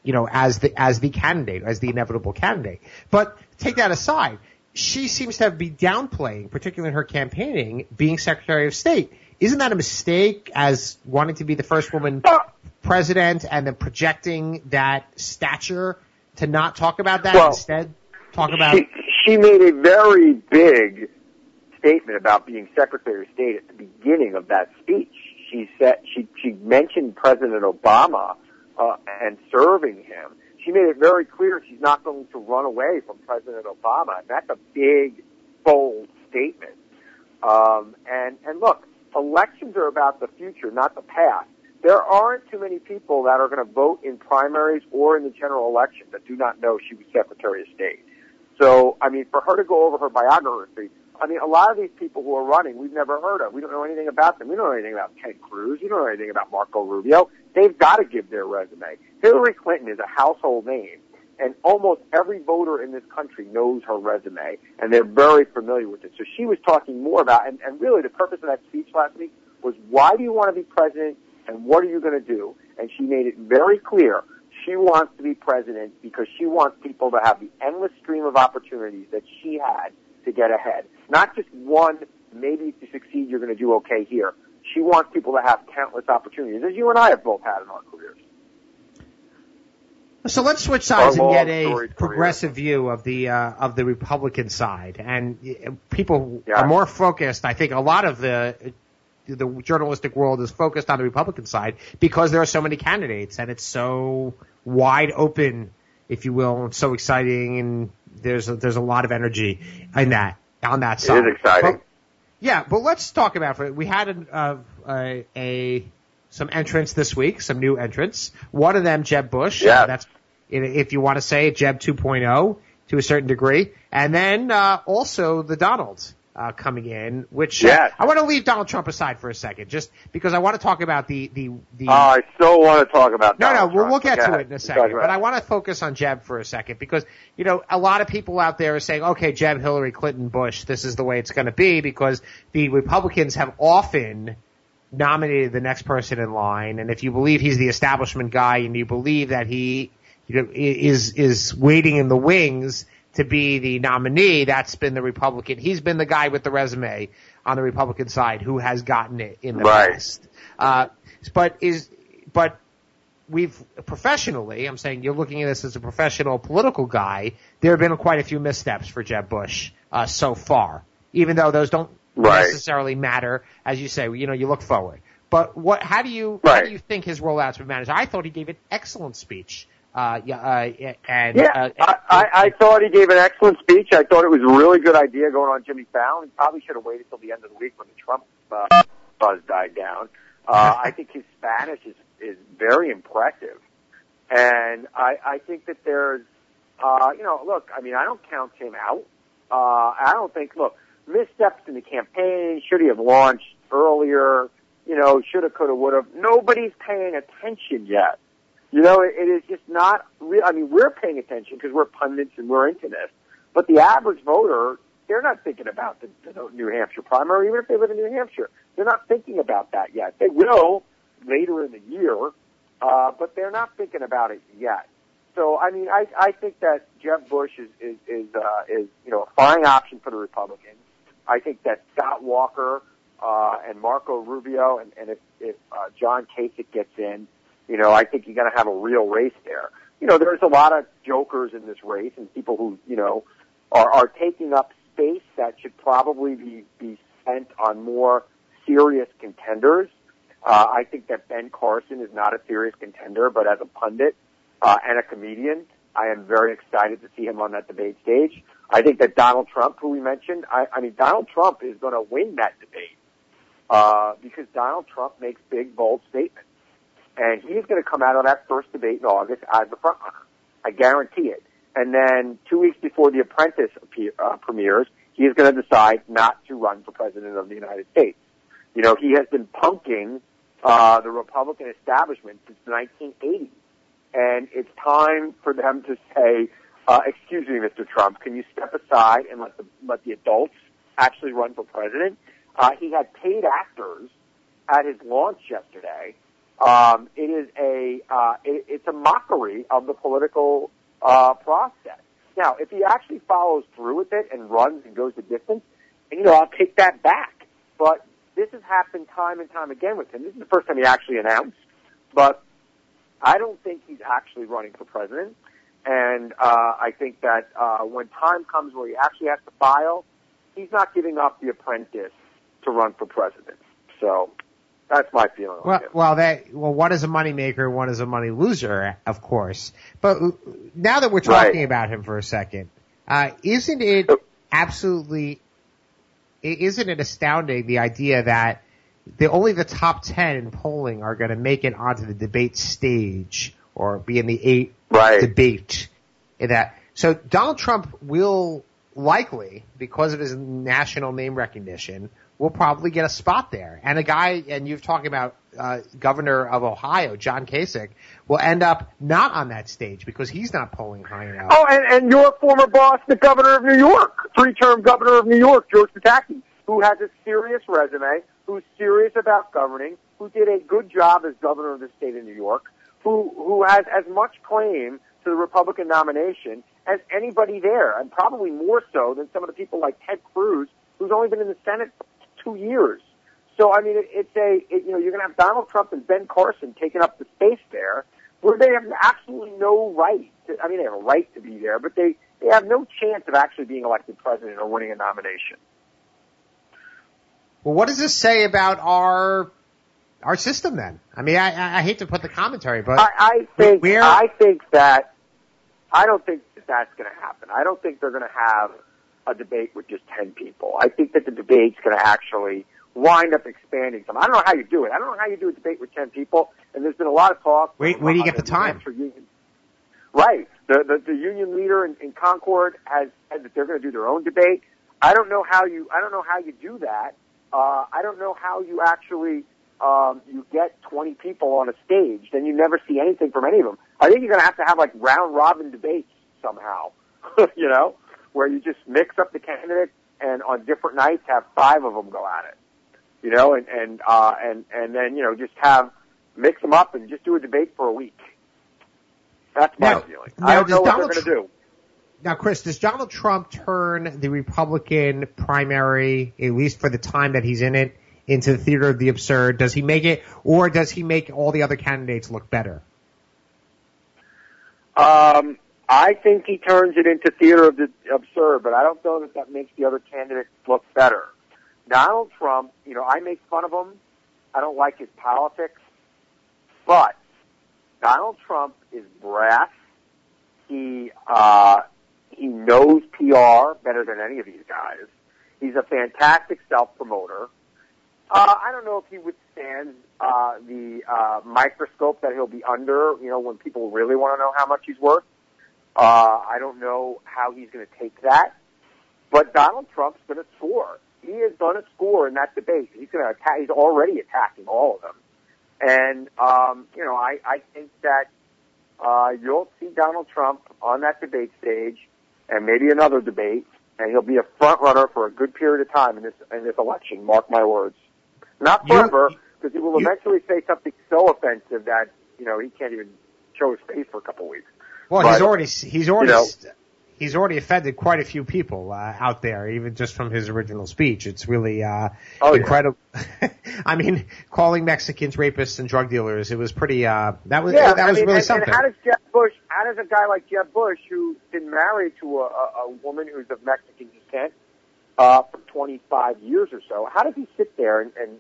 you know, as the as the candidate, as the inevitable candidate. But take that aside, she seems to have been downplaying, particularly in her campaigning, being Secretary of State. Isn't that a mistake as wanting to be the first woman president and then projecting that stature to not talk about that Well, instead talk about She, she made a very big statement about being Secretary of State at the beginning of that speech. She said she she mentioned President Obama uh, and serving him. She made it very clear she's not going to run away from President Obama. And that's a big, bold statement. Um, and and look, elections are about the future, not the past. There aren't too many people that are going to vote in primaries or in the general election that do not know she was Secretary of State. So, I mean, for her to go over her biography, I mean, a lot of these people who are running, we've never heard of. We don't know anything about them. We don't know anything about Ted Cruz. We don't know anything about Marco Rubio. They've got to give their resume. Hillary Clinton is a household name, and almost every voter in this country knows her resume, and they're very familiar with it. So she was talking more about, and, and really the purpose of that speech last week was why do you want to be president, and what are you going to do? And she made it very clear she wants to be president because she wants people to have the endless stream of opportunities that she had to get ahead. Not just one, maybe if you succeed, you're going to do okay here. She wants people to have countless opportunities, as you and I have both had in our careers. So let's switch sides and get a storied career. progressive view of the uh, of the Republican side, and uh, people Yeah. are more focused. I think a lot of the the journalistic world is focused on the Republican side because there are so many candidates and it's so wide open, if you will, and so exciting, and there's a, there's a lot of energy in that on that side. is exciting. But- yeah, but let's talk about for we had uh, a, a some entrants this week, some new entrants. One of them, Jeb Bush. Yeah. Uh, that's if you want to say Jeb 2.0 to a certain degree. And then uh, also the Donalds uh, coming in, which Yes. uh, I want to leave Donald Trump aside for a second, just because I want to talk about the the the. Oh, I still want to talk about no, no, Donald we'll, Trump. we'll get Go to it in a second. But. I want to focus on Jeb for a second because you know a lot of people out there are saying, okay, Jeb, Hillary Clinton, Bush, this is the way it's going to be because the Republicans have often nominated the next person in line, and if you believe he's the establishment guy and you believe that he you know, is is waiting in the wings to be the nominee, that's been the Republican. He's been the guy with the resume on the Republican side who has gotten it in the Right. past. Uh, but is but we've professionally, I'm saying you're looking at this as a professional political guy. There have been quite a few missteps for Jeb Bush uh, so far, even though those don't Right. necessarily matter, as you say. You know, you look forward. But what? How do you how do you think his rollout's been managed? I thought he gave an excellent speech. Uh, yeah, uh, and Yeah, uh, I, I, I thought he gave an excellent speech. I thought it was a really good idea going on Jimmy Fallon. He probably should have waited till the end of the week when the Trump uh, buzz died down. Uh, I think his Spanish is is very impressive, and I, I think that there's, uh, you know, look, I mean, I don't count him out. Uh, I don't think, look, missteps in the campaign. Should he have launched earlier? You know, shoulda, coulda, woulda. Nobody's paying attention yet. You know, it, it is just not real. I mean, we're paying attention because we're pundits and we're into this. But the average voter, they're not thinking about the, the New Hampshire primary, even if they live in New Hampshire. They're not thinking about that yet. They will later in the year, uh, but they're not thinking about it yet. So, I mean, I, I think that Jeb Bush is, is, is, uh, is, you know, a fine option for the Republicans. I think that Scott Walker, uh, and Marco Rubio and, and if, if, uh, John Kasich gets in, you know, I think you're going to have a real race there. You know, there's a lot of jokers in this race and people who, you know, are, are taking up space that should probably be, be spent on more serious contenders. Uh, I think that Ben Carson is not a serious contender, but as a pundit, uh, and a comedian, I am very excited to see him on that debate stage. I think that Donald Trump, who we mentioned, I, I mean, Donald Trump is going to win that debate, uh, because Donald Trump makes big, bold statements. And he's going to come out of that first debate in August as the front runner. I guarantee it. And then two weeks before The Apprentice appear, uh, premieres, he is going to decide not to run for president of the United States. You know, he has been punking uh, the Republican establishment since the 1980s, and it's time for them to say, uh, "Excuse me, Mr. Trump, can you step aside and let the let the adults actually run for president?" Uh, he had paid actors at his launch yesterday. Um, it is a uh, it, it's a mockery of the political uh, process. Now, if he actually follows through with it and runs and goes the distance, you know, I'll take that back. But this has happened time and time again with him. This is the first time he actually announced, but I don't think he's actually running for president. And uh, I think that uh, when time comes where he actually has to file, he's not giving up the apprentice to run for president. So that's my feeling. Well, well, that well, one is a money maker, one is a money loser, of course. But now that we're talking Right. about him for a second, uh, isn't it absolutely? Isn't it astounding the idea that the only the top ten in polling are going to make it onto the debate stage or be in the eight Right. debate in that. So Donald Trump will likely, because of his national name recognition, will probably get a spot there. And a guy, and you've talked about uh, governor of Ohio, John Kasich, will end up not on that stage because he's not polling high enough. Oh, and, and your former boss, the governor of New York, three-term governor of New York, George Pataki, who has a serious resume, who's serious about governing, who did a good job as governor of the state of New York, who who has as much claim to the Republican nomination as anybody there, and probably more so than some of the people like Ted Cruz, who's only been in the Senate for two years. So I mean, it, it's a it, you know you're going to have Donald Trump and Ben Carson taking up the space there, where they have absolutely no right. To, I mean, they have a right to be there, but they they have no chance of actually being elected president or winning a nomination. Well, what does this say about our our system then? I mean, I, I- hate to put the commentary, but I, I think Where- I think that I don't think that that's going to happen. I don't think they're going to have a debate with just ten people. I think that the debate's going to actually wind up expanding some. I don't know how you do it. I don't know how you do a debate with ten people. And there's been a lot of talk. Wait, where do you get the time? Union. Right. The, the, the union leader in, in Concord has said that they're going to do their own debate. I don't know how you, I don't know how you do that. Uh, I don't know how you actually, um, you get 20 people on a stage, then you never see anything from any of them. I think you're going to have to have like round robin debates somehow, you know, where you just mix up the candidates and on different nights have five of them go at it, you know, and, and, uh, and, and then, you know, just have, mix them up and just do a debate for a week. That's my Now- feeling. now I don't know what Donald they're going to do. Now, Chris, does Donald Trump turn the Republican primary, at least for the time that he's in it, into the theater of the absurd? Does he make it, or does he make all the other candidates look better? Um, I think he turns it into theater of the absurd, but I don't know that that makes the other candidates look better. Donald Trump, you know, I make fun of him. I don't like his politics, but Donald Trump is brass. He uh, he knows PR better than any of these guys. He's a fantastic self promoter. Uh, I don't know if he withstands uh, the uh, microscope that he'll be under. You know, when people really want to know how much he's worth. Uh, I don't know how he's going to take that. But Donald Trump's going to score. He is going to score in that debate. He's going to attack. He's already attacking all of them. And um, you know, I, I think that uh, you'll see Donald Trump on that debate stage, and maybe another debate, and he'll be a front runner for a good period of time in this in this election. Mark my words. Not forever, because he will you- eventually say something so offensive that you know he can't even show his face for a couple of weeks. Well, But, he's already he's already you know- he's already offended quite a few people uh, out there, even just from his original speech. It's really uh, Oh, yeah. incredible. I mean, calling Mexicans rapists and drug dealers, it was pretty. Uh, that was Yeah, that I was mean, really and, something. And how does Jeb Bush? How does a guy like Jeb Bush, who's been married to a, a, a woman who's of Mexican descent uh, for 25 years or so, how does he sit there and and,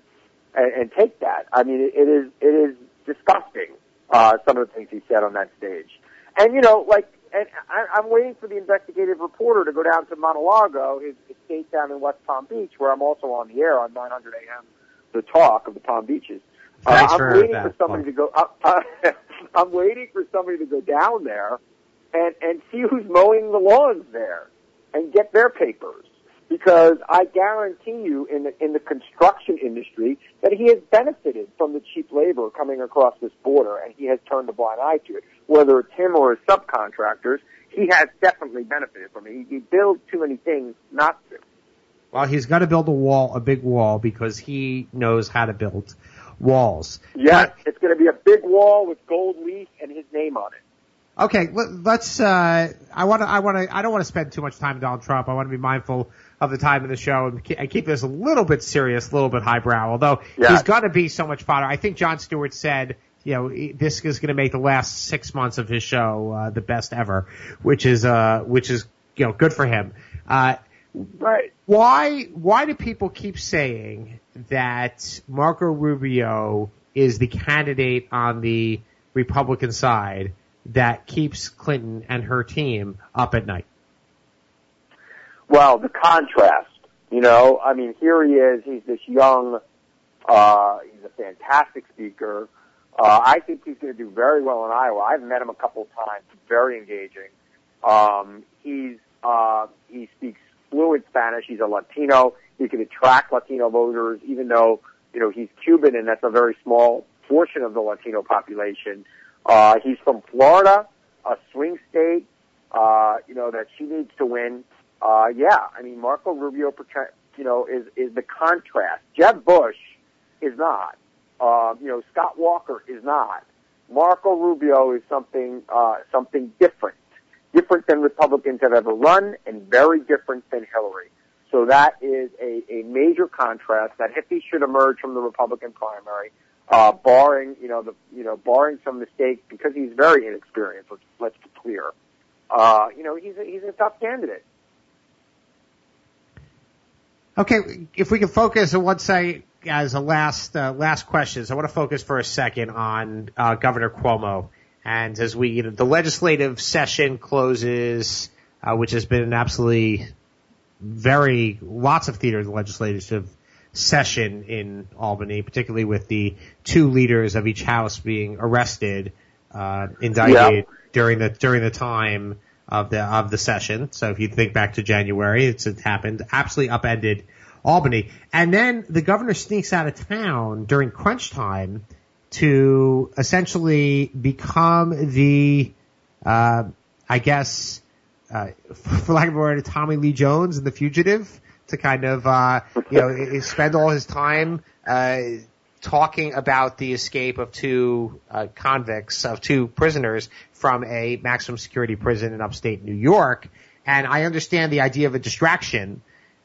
and, and take that? I mean, it, it is it is disgusting. Uh, some of the things he said on that stage, and you know, like, and I, I'm waiting for the investigative reporter to go down to Mar-a-Lago, his estate down in West Palm Beach, where I'm also on the air on 900 AM, the talk of the Palm Beaches. Uh, Thanks I'm for waiting that, for somebody to go. Uh, uh, I'm waiting for somebody to go down there and and see who's mowing the lawns there and get their papers because I guarantee you in the in the construction industry that he has benefited from the cheap labor coming across this border and he has turned a blind eye to it. Whether it's him or his subcontractors, he has definitely benefited from it. He, he builds too many things not to. well, he's got to build a wall, a big wall, because he knows how to build walls. Yes, it's going to be a big wall with gold leaf and his name on it. Okay, let- let's. Uh, I want to. I want to. I don't want to spend too much time with Donald Trump. I want to be mindful of the time of the show and and keep this a little bit serious, a little bit highbrow. Although Yeah. he's going to be so much fodder. I think Jon Stewart said, you know, this is going to make the last six months of his show uh, the best ever, which is uh, which is you know good for him. Uh, Right. why why do people keep saying that Marco Rubio is the candidate on the Republican side that keeps Clinton and her team up at night? Well, the contrast, you know, I mean, here he is, he's this young, uh, he's a fantastic speaker. Uh, I think he's going to do very well in Iowa. I've met him a couple of times. Very engaging. Um, he's, uh, he speaks fluent Spanish. He's a Latino. He can attract Latino voters, even though, you know, he's Cuban and that's a very small portion of the Latino population. Uh, he's from Florida, a swing state, uh, you know, that she needs to win. Uh, yeah, I mean, Marco Rubio, you know, is, is the contrast. Jeb Bush is not. Uh, you know, Scott Walker is not. Marco Rubio is something, uh, something different. Different than Republicans have ever run and very different than Hillary. So that is a, a major contrast that if he should emerge from the Republican primary, uh, barring, you know, the, you know, barring some mistake because he's very inexperienced, let's, let's be clear. Uh, you know, he's a, he's a tough candidate. Okay, if we can focus on one say as a last uh, last questions, I want to focus for a second on uh, Governor Cuomo. And as we, you know, the legislative session closes, uh, which has been an absolutely very lots of theater the legislative session in Albany, particularly with the two leaders of each house being arrested uh, indicted during the during the time of the of the session. So if you think back to January, it's it happened, absolutely upended Albany, and then the governor sneaks out of town during crunch time to essentially become the, uh, I guess, uh, for lack of a word, Tommy Lee Jones and the fugitive to kind of, uh, you know, spend all his time, uh, talking about the escape of two uh, convicts, of two prisoners from a maximum security prison in upstate New York. And I understand the idea of a distraction,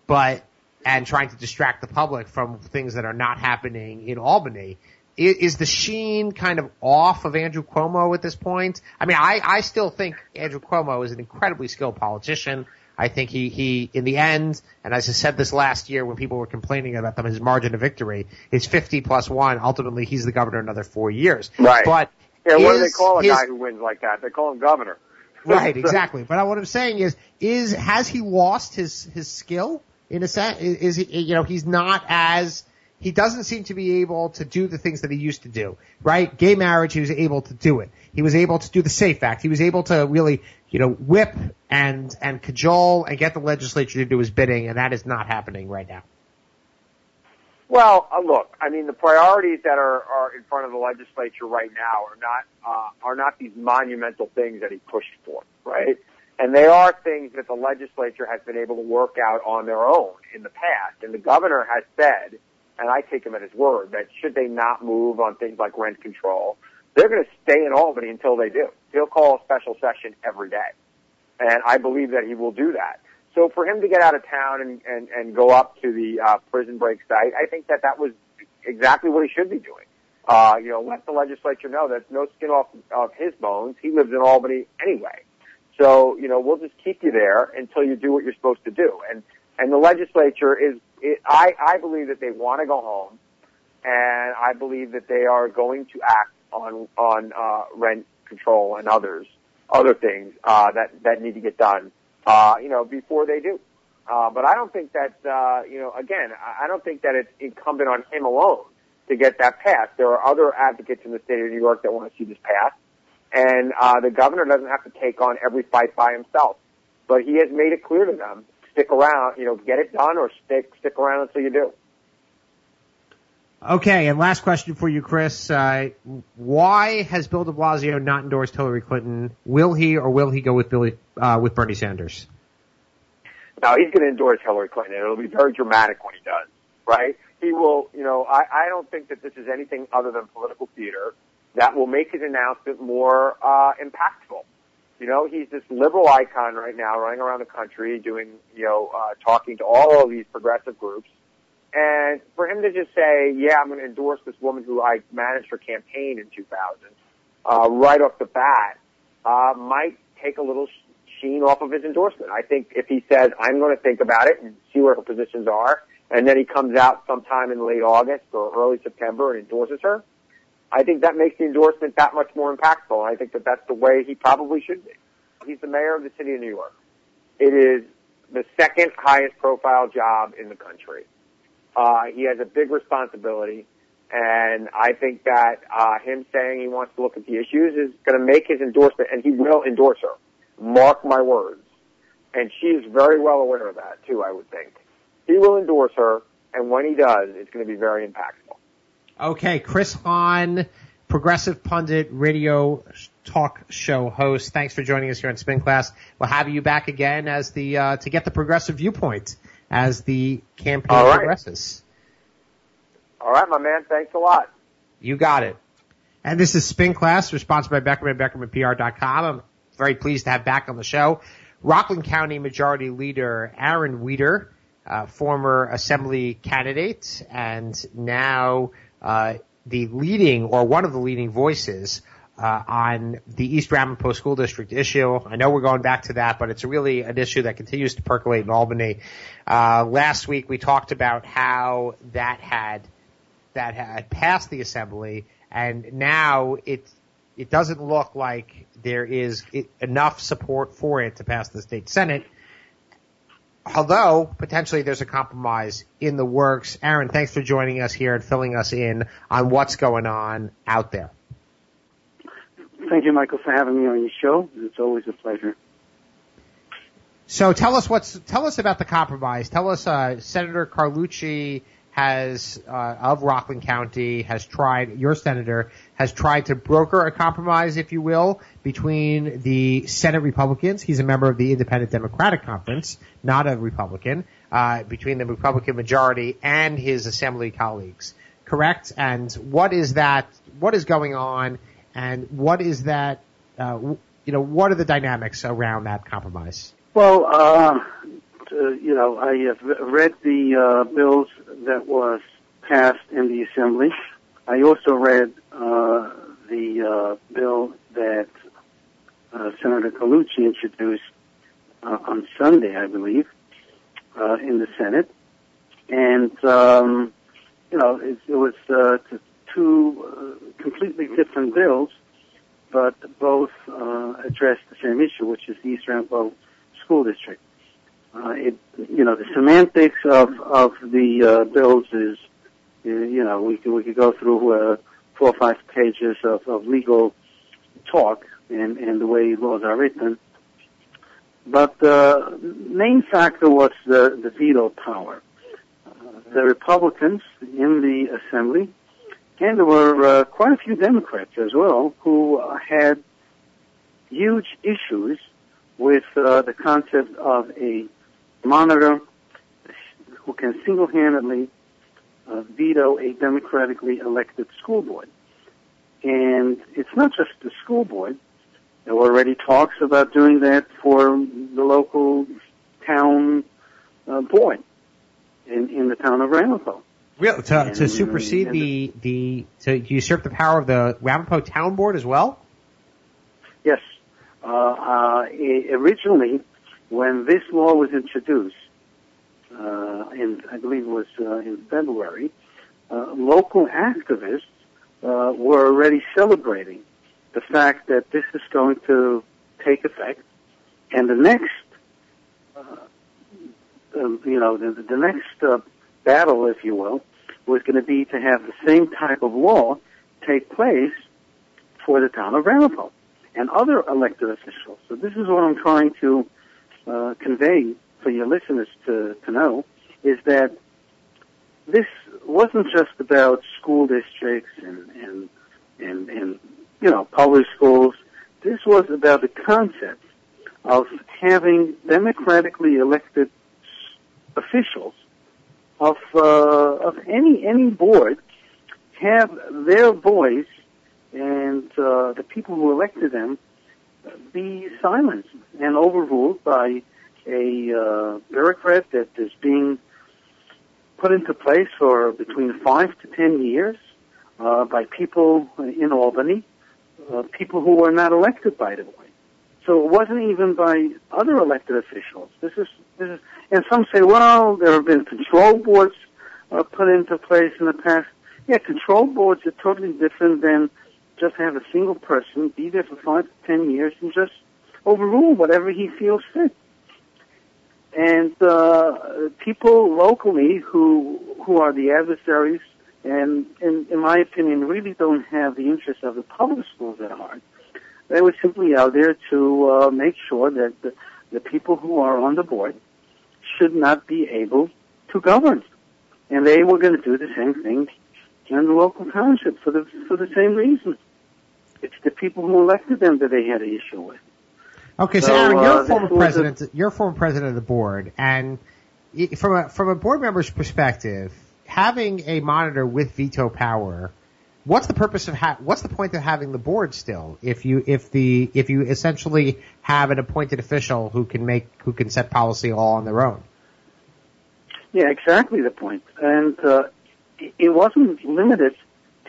but, and trying to distract the public from things that are not happening in Albany. Is, is the sheen kind of off of Andrew Cuomo at this point? I mean, I, I still think Andrew Cuomo is an incredibly skilled politician. I think he, he, in the end, and as I said this last year when people were complaining about them, his margin of victory is 50 plus one. Ultimately, he's the governor another four years. Right. But yeah, what is do they call a his- guy who wins like that? They call him governor. Right, exactly. But what I'm saying is, is, has he lost his, his skill in a sense? Is, is he, you know, he's not as, he doesn't seem to be able to do the things that he used to do, right? Gay marriage, he was able to do it. He was able to do the SAFE Act. He was able to really, you know, whip and, and cajole and get the legislature to do his bidding, and that is not happening right now. Well, uh, look, I mean, the priorities that are, are in front of the legislature right now are not uh, are not these monumental things that he pushed for, right? And they are things that the legislature has been able to work out on their own in the past. And the governor has said, and I take him at his word, that should they not move on things like rent control, they're going to stay in Albany until they do. He'll call a special session every day, and I believe that he will do that. So for him to get out of town and, and, and go up to the uh, prison break site, I think that that was exactly what he should be doing. Uh, you know, let the legislature know that no skin off of his bones. He lives in Albany anyway. So, you know, we'll just keep you there until you do what you're supposed to do. And, and the legislature is, it, I, I believe that they want to go home and I believe that they are going to act on, on, uh, rent control and others, other things, uh, that, that need to get done uh, you know, before they do. Uh, but I don't think that, uh, you know, again, I don't think that it's incumbent on him alone to get that passed. There are other advocates in the state of New York that want to see this passed. And, uh, the governor doesn't have to take on every fight by himself. But he has made it clear to them, stick around, you know, get it done or stick, stick around until you do. Okay, and last question for you, Chris. Uh, why has Bill de Blasio not endorsed Hillary Clinton? Will he or will he go with Billy, uh, with Bernie Sanders? No, he's going to endorse Hillary Clinton. It'll be very dramatic when he does, right? He will, you know, I, I don't think that this is anything other than political theater that will make his announcement more, uh, impactful. You know, he's this liberal icon right now running around the country doing, you know, uh, talking to all of these progressive groups. And for him to just say, yeah, I'm going to endorse this woman who I managed her campaign in 2000, uh, right off the bat, uh, might take a little sheen off of his endorsement. I think if he says, I'm going to think about it and see where her positions are, and then he comes out sometime in late August or early September and endorses her, I think that makes the endorsement that much more impactful. I think that that's the way he probably should be. He's the mayor of the city of New York. It is the second highest profile job in the country. Uh, he has a big responsibility, and I think that uh, him saying he wants to look at the issues is going to make his endorsement, and he will endorse her. Mark my words. And she is very well aware of that too. I would think he will endorse her, and when he does, it's going to be very impactful. Okay, Chris Hahn, progressive pundit, radio talk show host. Thanks for joining us here on Spin Class. We'll have you back again as the uh, to get the progressive viewpoint as the campaign All right. progresses. All right, my man. Thanks a lot. You got it. And this is Spin Class, sponsored by Beckerman, BeckermanPR.com. I'm very pleased to have back on the show Rockland County Majority Leader Aaron Wieder, uh, former Assembly candidate, and now uh, the leading or one of the leading voices uh, on the East Ramapo School District issue. I know we're going back to that, but it's really an issue that continues to percolate in Albany. Uh, last week we talked about how that had that had passed the assembly, and now it it doesn't look like there is enough support for it to pass the state senate. Although potentially there's a compromise in the works. Aaron, thanks for joining us here and filling us in on what's going on out there. thank you, Michael, for having me on your show. It's always a pleasure. So tell us what's tell us about the compromise. Tell us, uh, Senator Carlucci has uh, of Rockland County has tried your senator has tried to broker a compromise, if you will, between the Senate Republicans. He's a member of the Independent Democratic Conference, not a Republican. Uh, between the Republican majority and his Assembly colleagues, correct? And what is that? What is going on? And what is that? Uh, you know, what are the dynamics around that compromise? Well, uh, you know, I have read the uh, bills that was passed in the Assembly. I also read uh, the uh, bill that uh, Senator Carlucci introduced uh, on Sunday, I believe, uh, in the Senate, and um, you know, it, it was uh, two completely different bills, but both uh, addressed the same issue, which is the East Ramapo School District. Uh, it, you know, the semantics of of the uh, bills is, you know, we could we could go through uh, four or five pages of, of legal talk and and the way laws are written. But the main factor was the the veto power. Uh, the Republicans in the Assembly, and there were uh, quite a few Democrats as well, who had huge issues with uh, the concept of a monitor who can single-handedly uh, veto a democratically elected school board. And it's not just the school board. There were already talks about doing that for the local town uh, board in, in the town of Ramapo. Real, to, and, to supersede the, the, to usurp the power of the Ramapo town board as well? Yes. Uh, uh, originally, when this law was introduced, uh, in I believe it was uh, in February, uh, local activists uh, were already celebrating the fact that this is going to take effect, and the next, uh, um, you know, the, the next uh, battle, if you will, was going to be to have the same type of law take place for the town of Ramapo and other elected officials. So this is what I'm trying to uh, convey for your listeners to, to know is that this wasn't just about school districts and, and, and, and, you know, public schools. This was about the concept of having democratically elected officials of, uh, of any, any board have their voice and, uh, the people who elected them be silenced and overruled by a uh, bureaucrat that is being put into place for between five to ten years uh, by people in Albany, uh, people who were not elected, by the way. So it wasn't even by other elected officials. This is, this is, and some say, well, there have been control boards uh, put into place in the past. Yeah, control boards are totally different than just have a single person be there for five to ten years and just overrule whatever he feels fit. And uh, people locally who who are the adversaries and in, in my opinion really don't have the interest of the public schools at heart. They were simply out there to uh, make sure that the, the people who are on the board should not be able to govern. And they were going to do the same thing in the local township for the for the same reason. It's the people who elected them that they had an issue with. Okay, so, so Aaron, you're uh, former president. A... You're former president of the board, and from a from a board member's perspective, having a monitor with veto power, what's the purpose of ha- what's the point of having the board still if you if the if you essentially have an appointed official who can make who can set policy all on their own? Yeah, exactly the point. and uh, it wasn't limited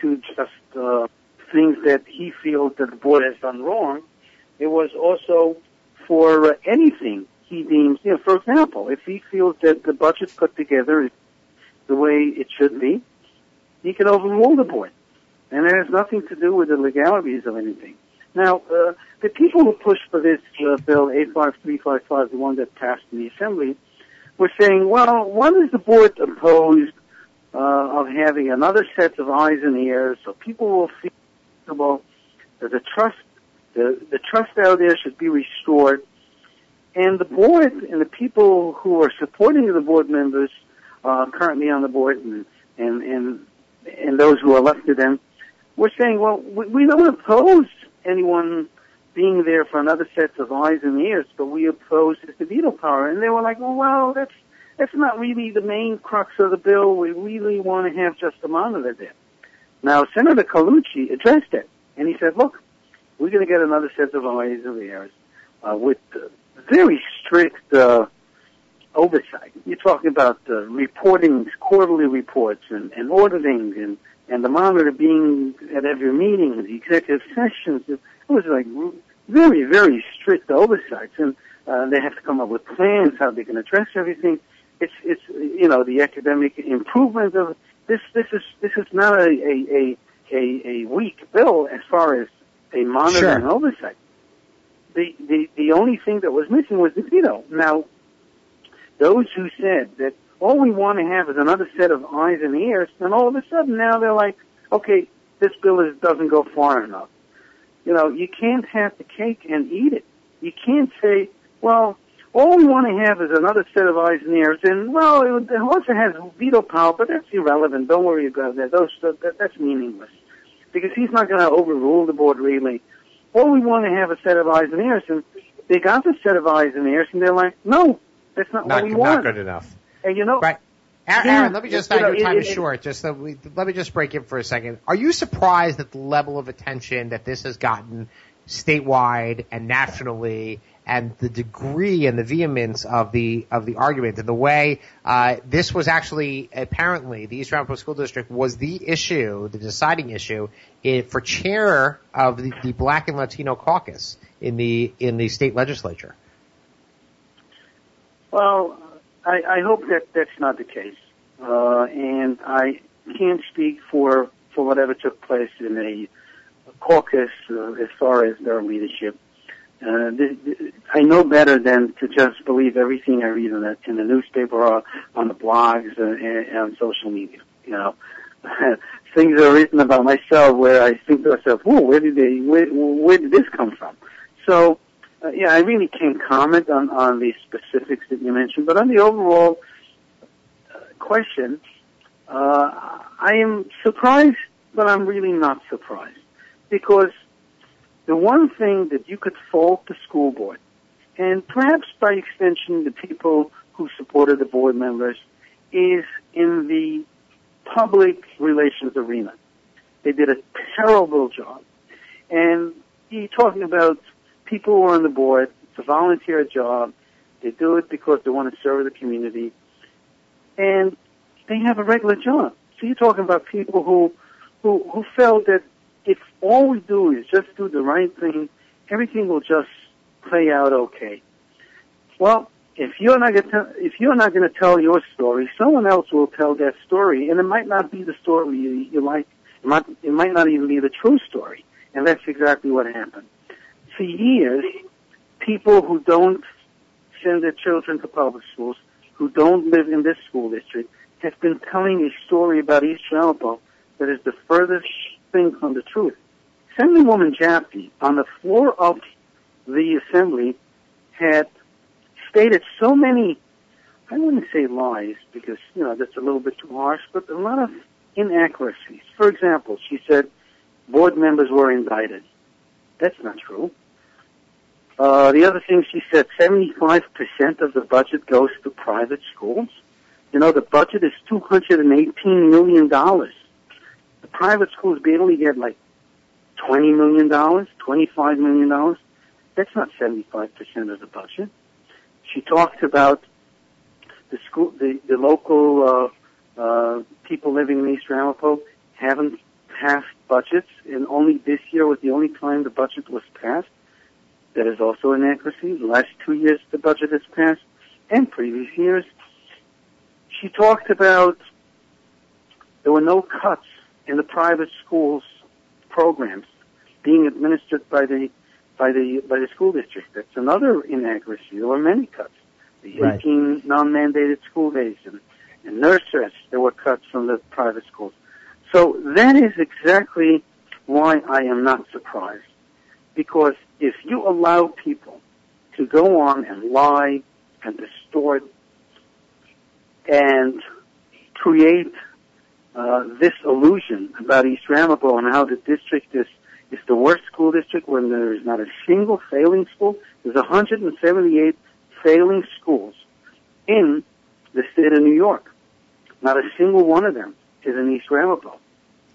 to just uh, things that he feels that the board has done wrong. It was also for uh, anything he deems, you know, for example, if he feels that the budget put together is the way it should be, he can overrule the board. And it has nothing to do with the legalities of anything. Now, uh, the people who pushed for this uh, bill, 85355, the one that passed in the Assembly, were saying, well, what is the board opposed uh, of having another set of eyes and ears so people will feel comfortable that the trust The, the trust out there should be restored. And the board and the people who are supporting the board members uh, currently on the board and, and, and, and those who are elected them, we're saying, well, we, we don't oppose anyone being there for another set of eyes and ears, but we oppose the veto power. And they were like, well, well, that's, that's not really the main crux of the bill. We really want to have just a monitor there. Now, Senator Carlucci addressed it, and he said, look, we're going to get another set of eyes and ears uh, with uh, very strict uh, oversight. You're talking about uh, reporting, quarterly reports, and, and auditing, and and the monitor being at every meeting, the executive sessions. It was like very, very strict oversights, and uh, they have to come up with plans how they can address everything. It's, it's, you know, the academic improvement of this. This is this is not a a a, a, a weak bill as far as a monitor Sure. and oversight. The the the only thing that was missing was the veto. Now, those who said that all we want to have is another set of eyes and ears, and all of a sudden now they're like, okay, this bill is, doesn't go far enough. You know, you can't have the cake and eat it. You can't say, well, all we want to have is another set of eyes and ears, and well, it, it also has veto power, but that's irrelevant. Don't worry about that. Those that, that's meaningless because he's not going to overrule the board really. All we want to have a set of eyes and ears, and they got the set of eyes and ears, and they're like, no, that's not, Not, what we not want. good enough. And you know, Right. Aaron, Yeah, Aaron, let me just, you I know, know time it- is short, just so we, let me just break in for a second. Are you surprised at the level of attention that this has gotten statewide and nationally and the degree and the vehemence of the, of the argument and the way, uh, this was actually, apparently, the East Ramapo School District was the issue, the deciding issue for chair of the, the Black and Latino caucus in the, in the state legislature. Well, I, I hope that that's not the case, uh, and I can't speak for for whatever took place in a caucus uh, as far as their leadership. Uh, th- th- I know better than to just believe everything I read in the, in the newspaper or on the blogs and, and on social media. You know, things are written about myself where I think to myself, "Whoa, where did they? Where, where did this come from?" So uh, yeah, I really can't comment on, on the specifics that you mentioned, but on the overall uh, question, uh, I am surprised, but I'm really not surprised. Because the one thing that you could fault the school board, and perhaps by extension the people who supported the board members, is in the public relations arena. They did a terrible job. And you're talking about people who are on the board. It's a volunteer job. They do it because they want to serve the community. And they have a regular job. So you're talking about people who, who, who felt that if all we do is just do the right thing, everything will just play out okay. Well, if you're not going to, if you're not going to tell your story, someone else will tell that story, and it might not be the story you, you like. It might, it might not even be the true story, and that's exactly what happened. For years, people who don't send their children to public schools, who don't live in this school district, have been telling a story about East Ramapo that is the furthest thing from the truth. Assemblywoman Jaffee, on the floor of the assembly, had stated so many, I wouldn't say lies because, you know, that's a little bit too harsh, but a lot of inaccuracies. For example, she said board members were indicted. That's not true. Uh, the other thing she said, 75% of the budget goes to private schools. You know, the budget is $218 million. Private schools barely get like $20 million, $25 million. That's not 75% of the budget. She talked about the school, the, the local, uh, uh, people living in East Ramapo haven't passed budgets and only this year was the only time the budget was passed. That is also an inaccuracy. The last two years the budget has passed and previous years. She talked about there were no cuts in the private schools programs being administered by the by the by the school district. That's another inaccuracy. There were many cuts. The Right. 18 non-mandated school days and, and nurseries, there were cuts from the private schools. So that is exactly why I am not surprised. Because if you allow people to go on and lie and distort and create uh, this illusion about East Ramapo and how the district is is the worst school district when there is not a single failing school. There's 178 failing schools in the state of New York. Not a single one of them is in East Ramapo.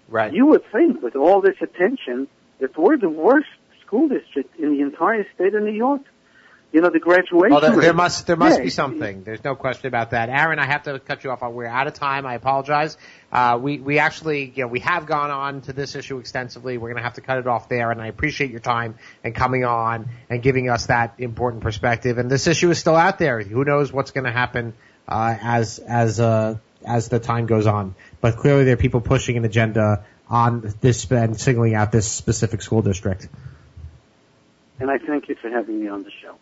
Right. You would think with all this attention that we're the worst school district in the entire state of New York. You know, the graduation Well, there, there must there must Yeah, be something. There's no question about that. Aaron, I have to cut you off. We're out of time. I apologize. Uh, we we actually you know we have gone on to this issue extensively. We're going to have to cut it off there. And I appreciate your time and coming on and giving us that important perspective. And this issue is still out there. Who knows what's going to happen uh, as as uh, as the time goes on. But clearly, there are people pushing an agenda on this and singling out this specific school district. And I thank you for having me on the show.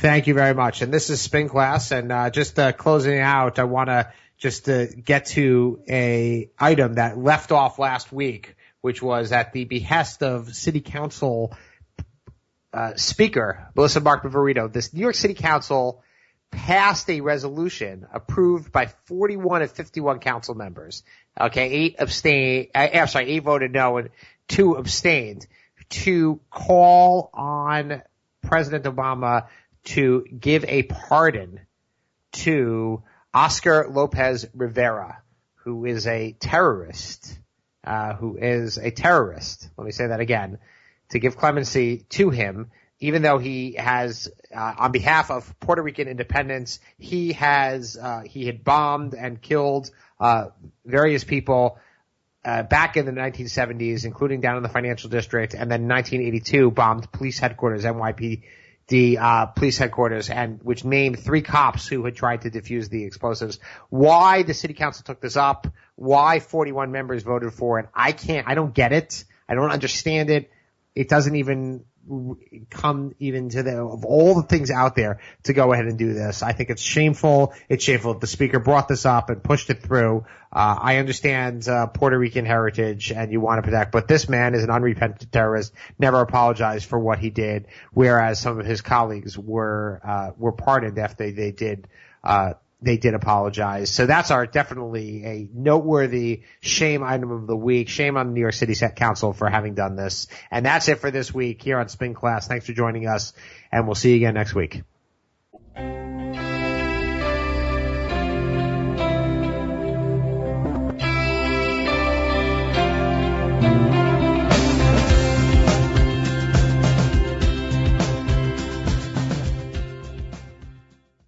Thank you very much. And this is Spin Class. And uh, just uh, closing out, I want to just uh, get to a item that left off last week, which was at the behest of City Council uh, Speaker Melissa Mark Viverito. This New York City Council passed a resolution approved by 41 of 51 council members. Okay, eight abstained. Uh, I'm sorry, eight voted no and two abstained to call on President Obama to give a pardon to Oscar Lopez Rivera, who is a terrorist, uh, who is a terrorist. Let me say that again. To give clemency to him, even though he has, uh, on behalf of Puerto Rican independence, he has, uh, he had bombed and killed, uh, various people, uh, back in the 1970s, including down in the financial district, and then 1982 bombed police headquarters, NYPD uh, police headquarters, and which named three cops who had tried to defuse the explosives. Why the city council took this up? Why 41 members voted for it? I can't. I don't get it. I don't understand it. It doesn't even come even to the of all the things out there to go ahead and do this. I think it's shameful. It's shameful that the speaker brought this up and pushed it through. Uh, I understand uh, Puerto Rican heritage and you want to protect, but this man is an unrepentant terrorist. Never apologized for what he did, whereas some of his colleagues were uh, were pardoned after they did. Uh, they did apologize. So that's our definitely a noteworthy shame item of the week. Shame on the New York City Set Council for having done this. And that's it for this week here on Spin Class. Thanks for joining us and we'll see you again next week.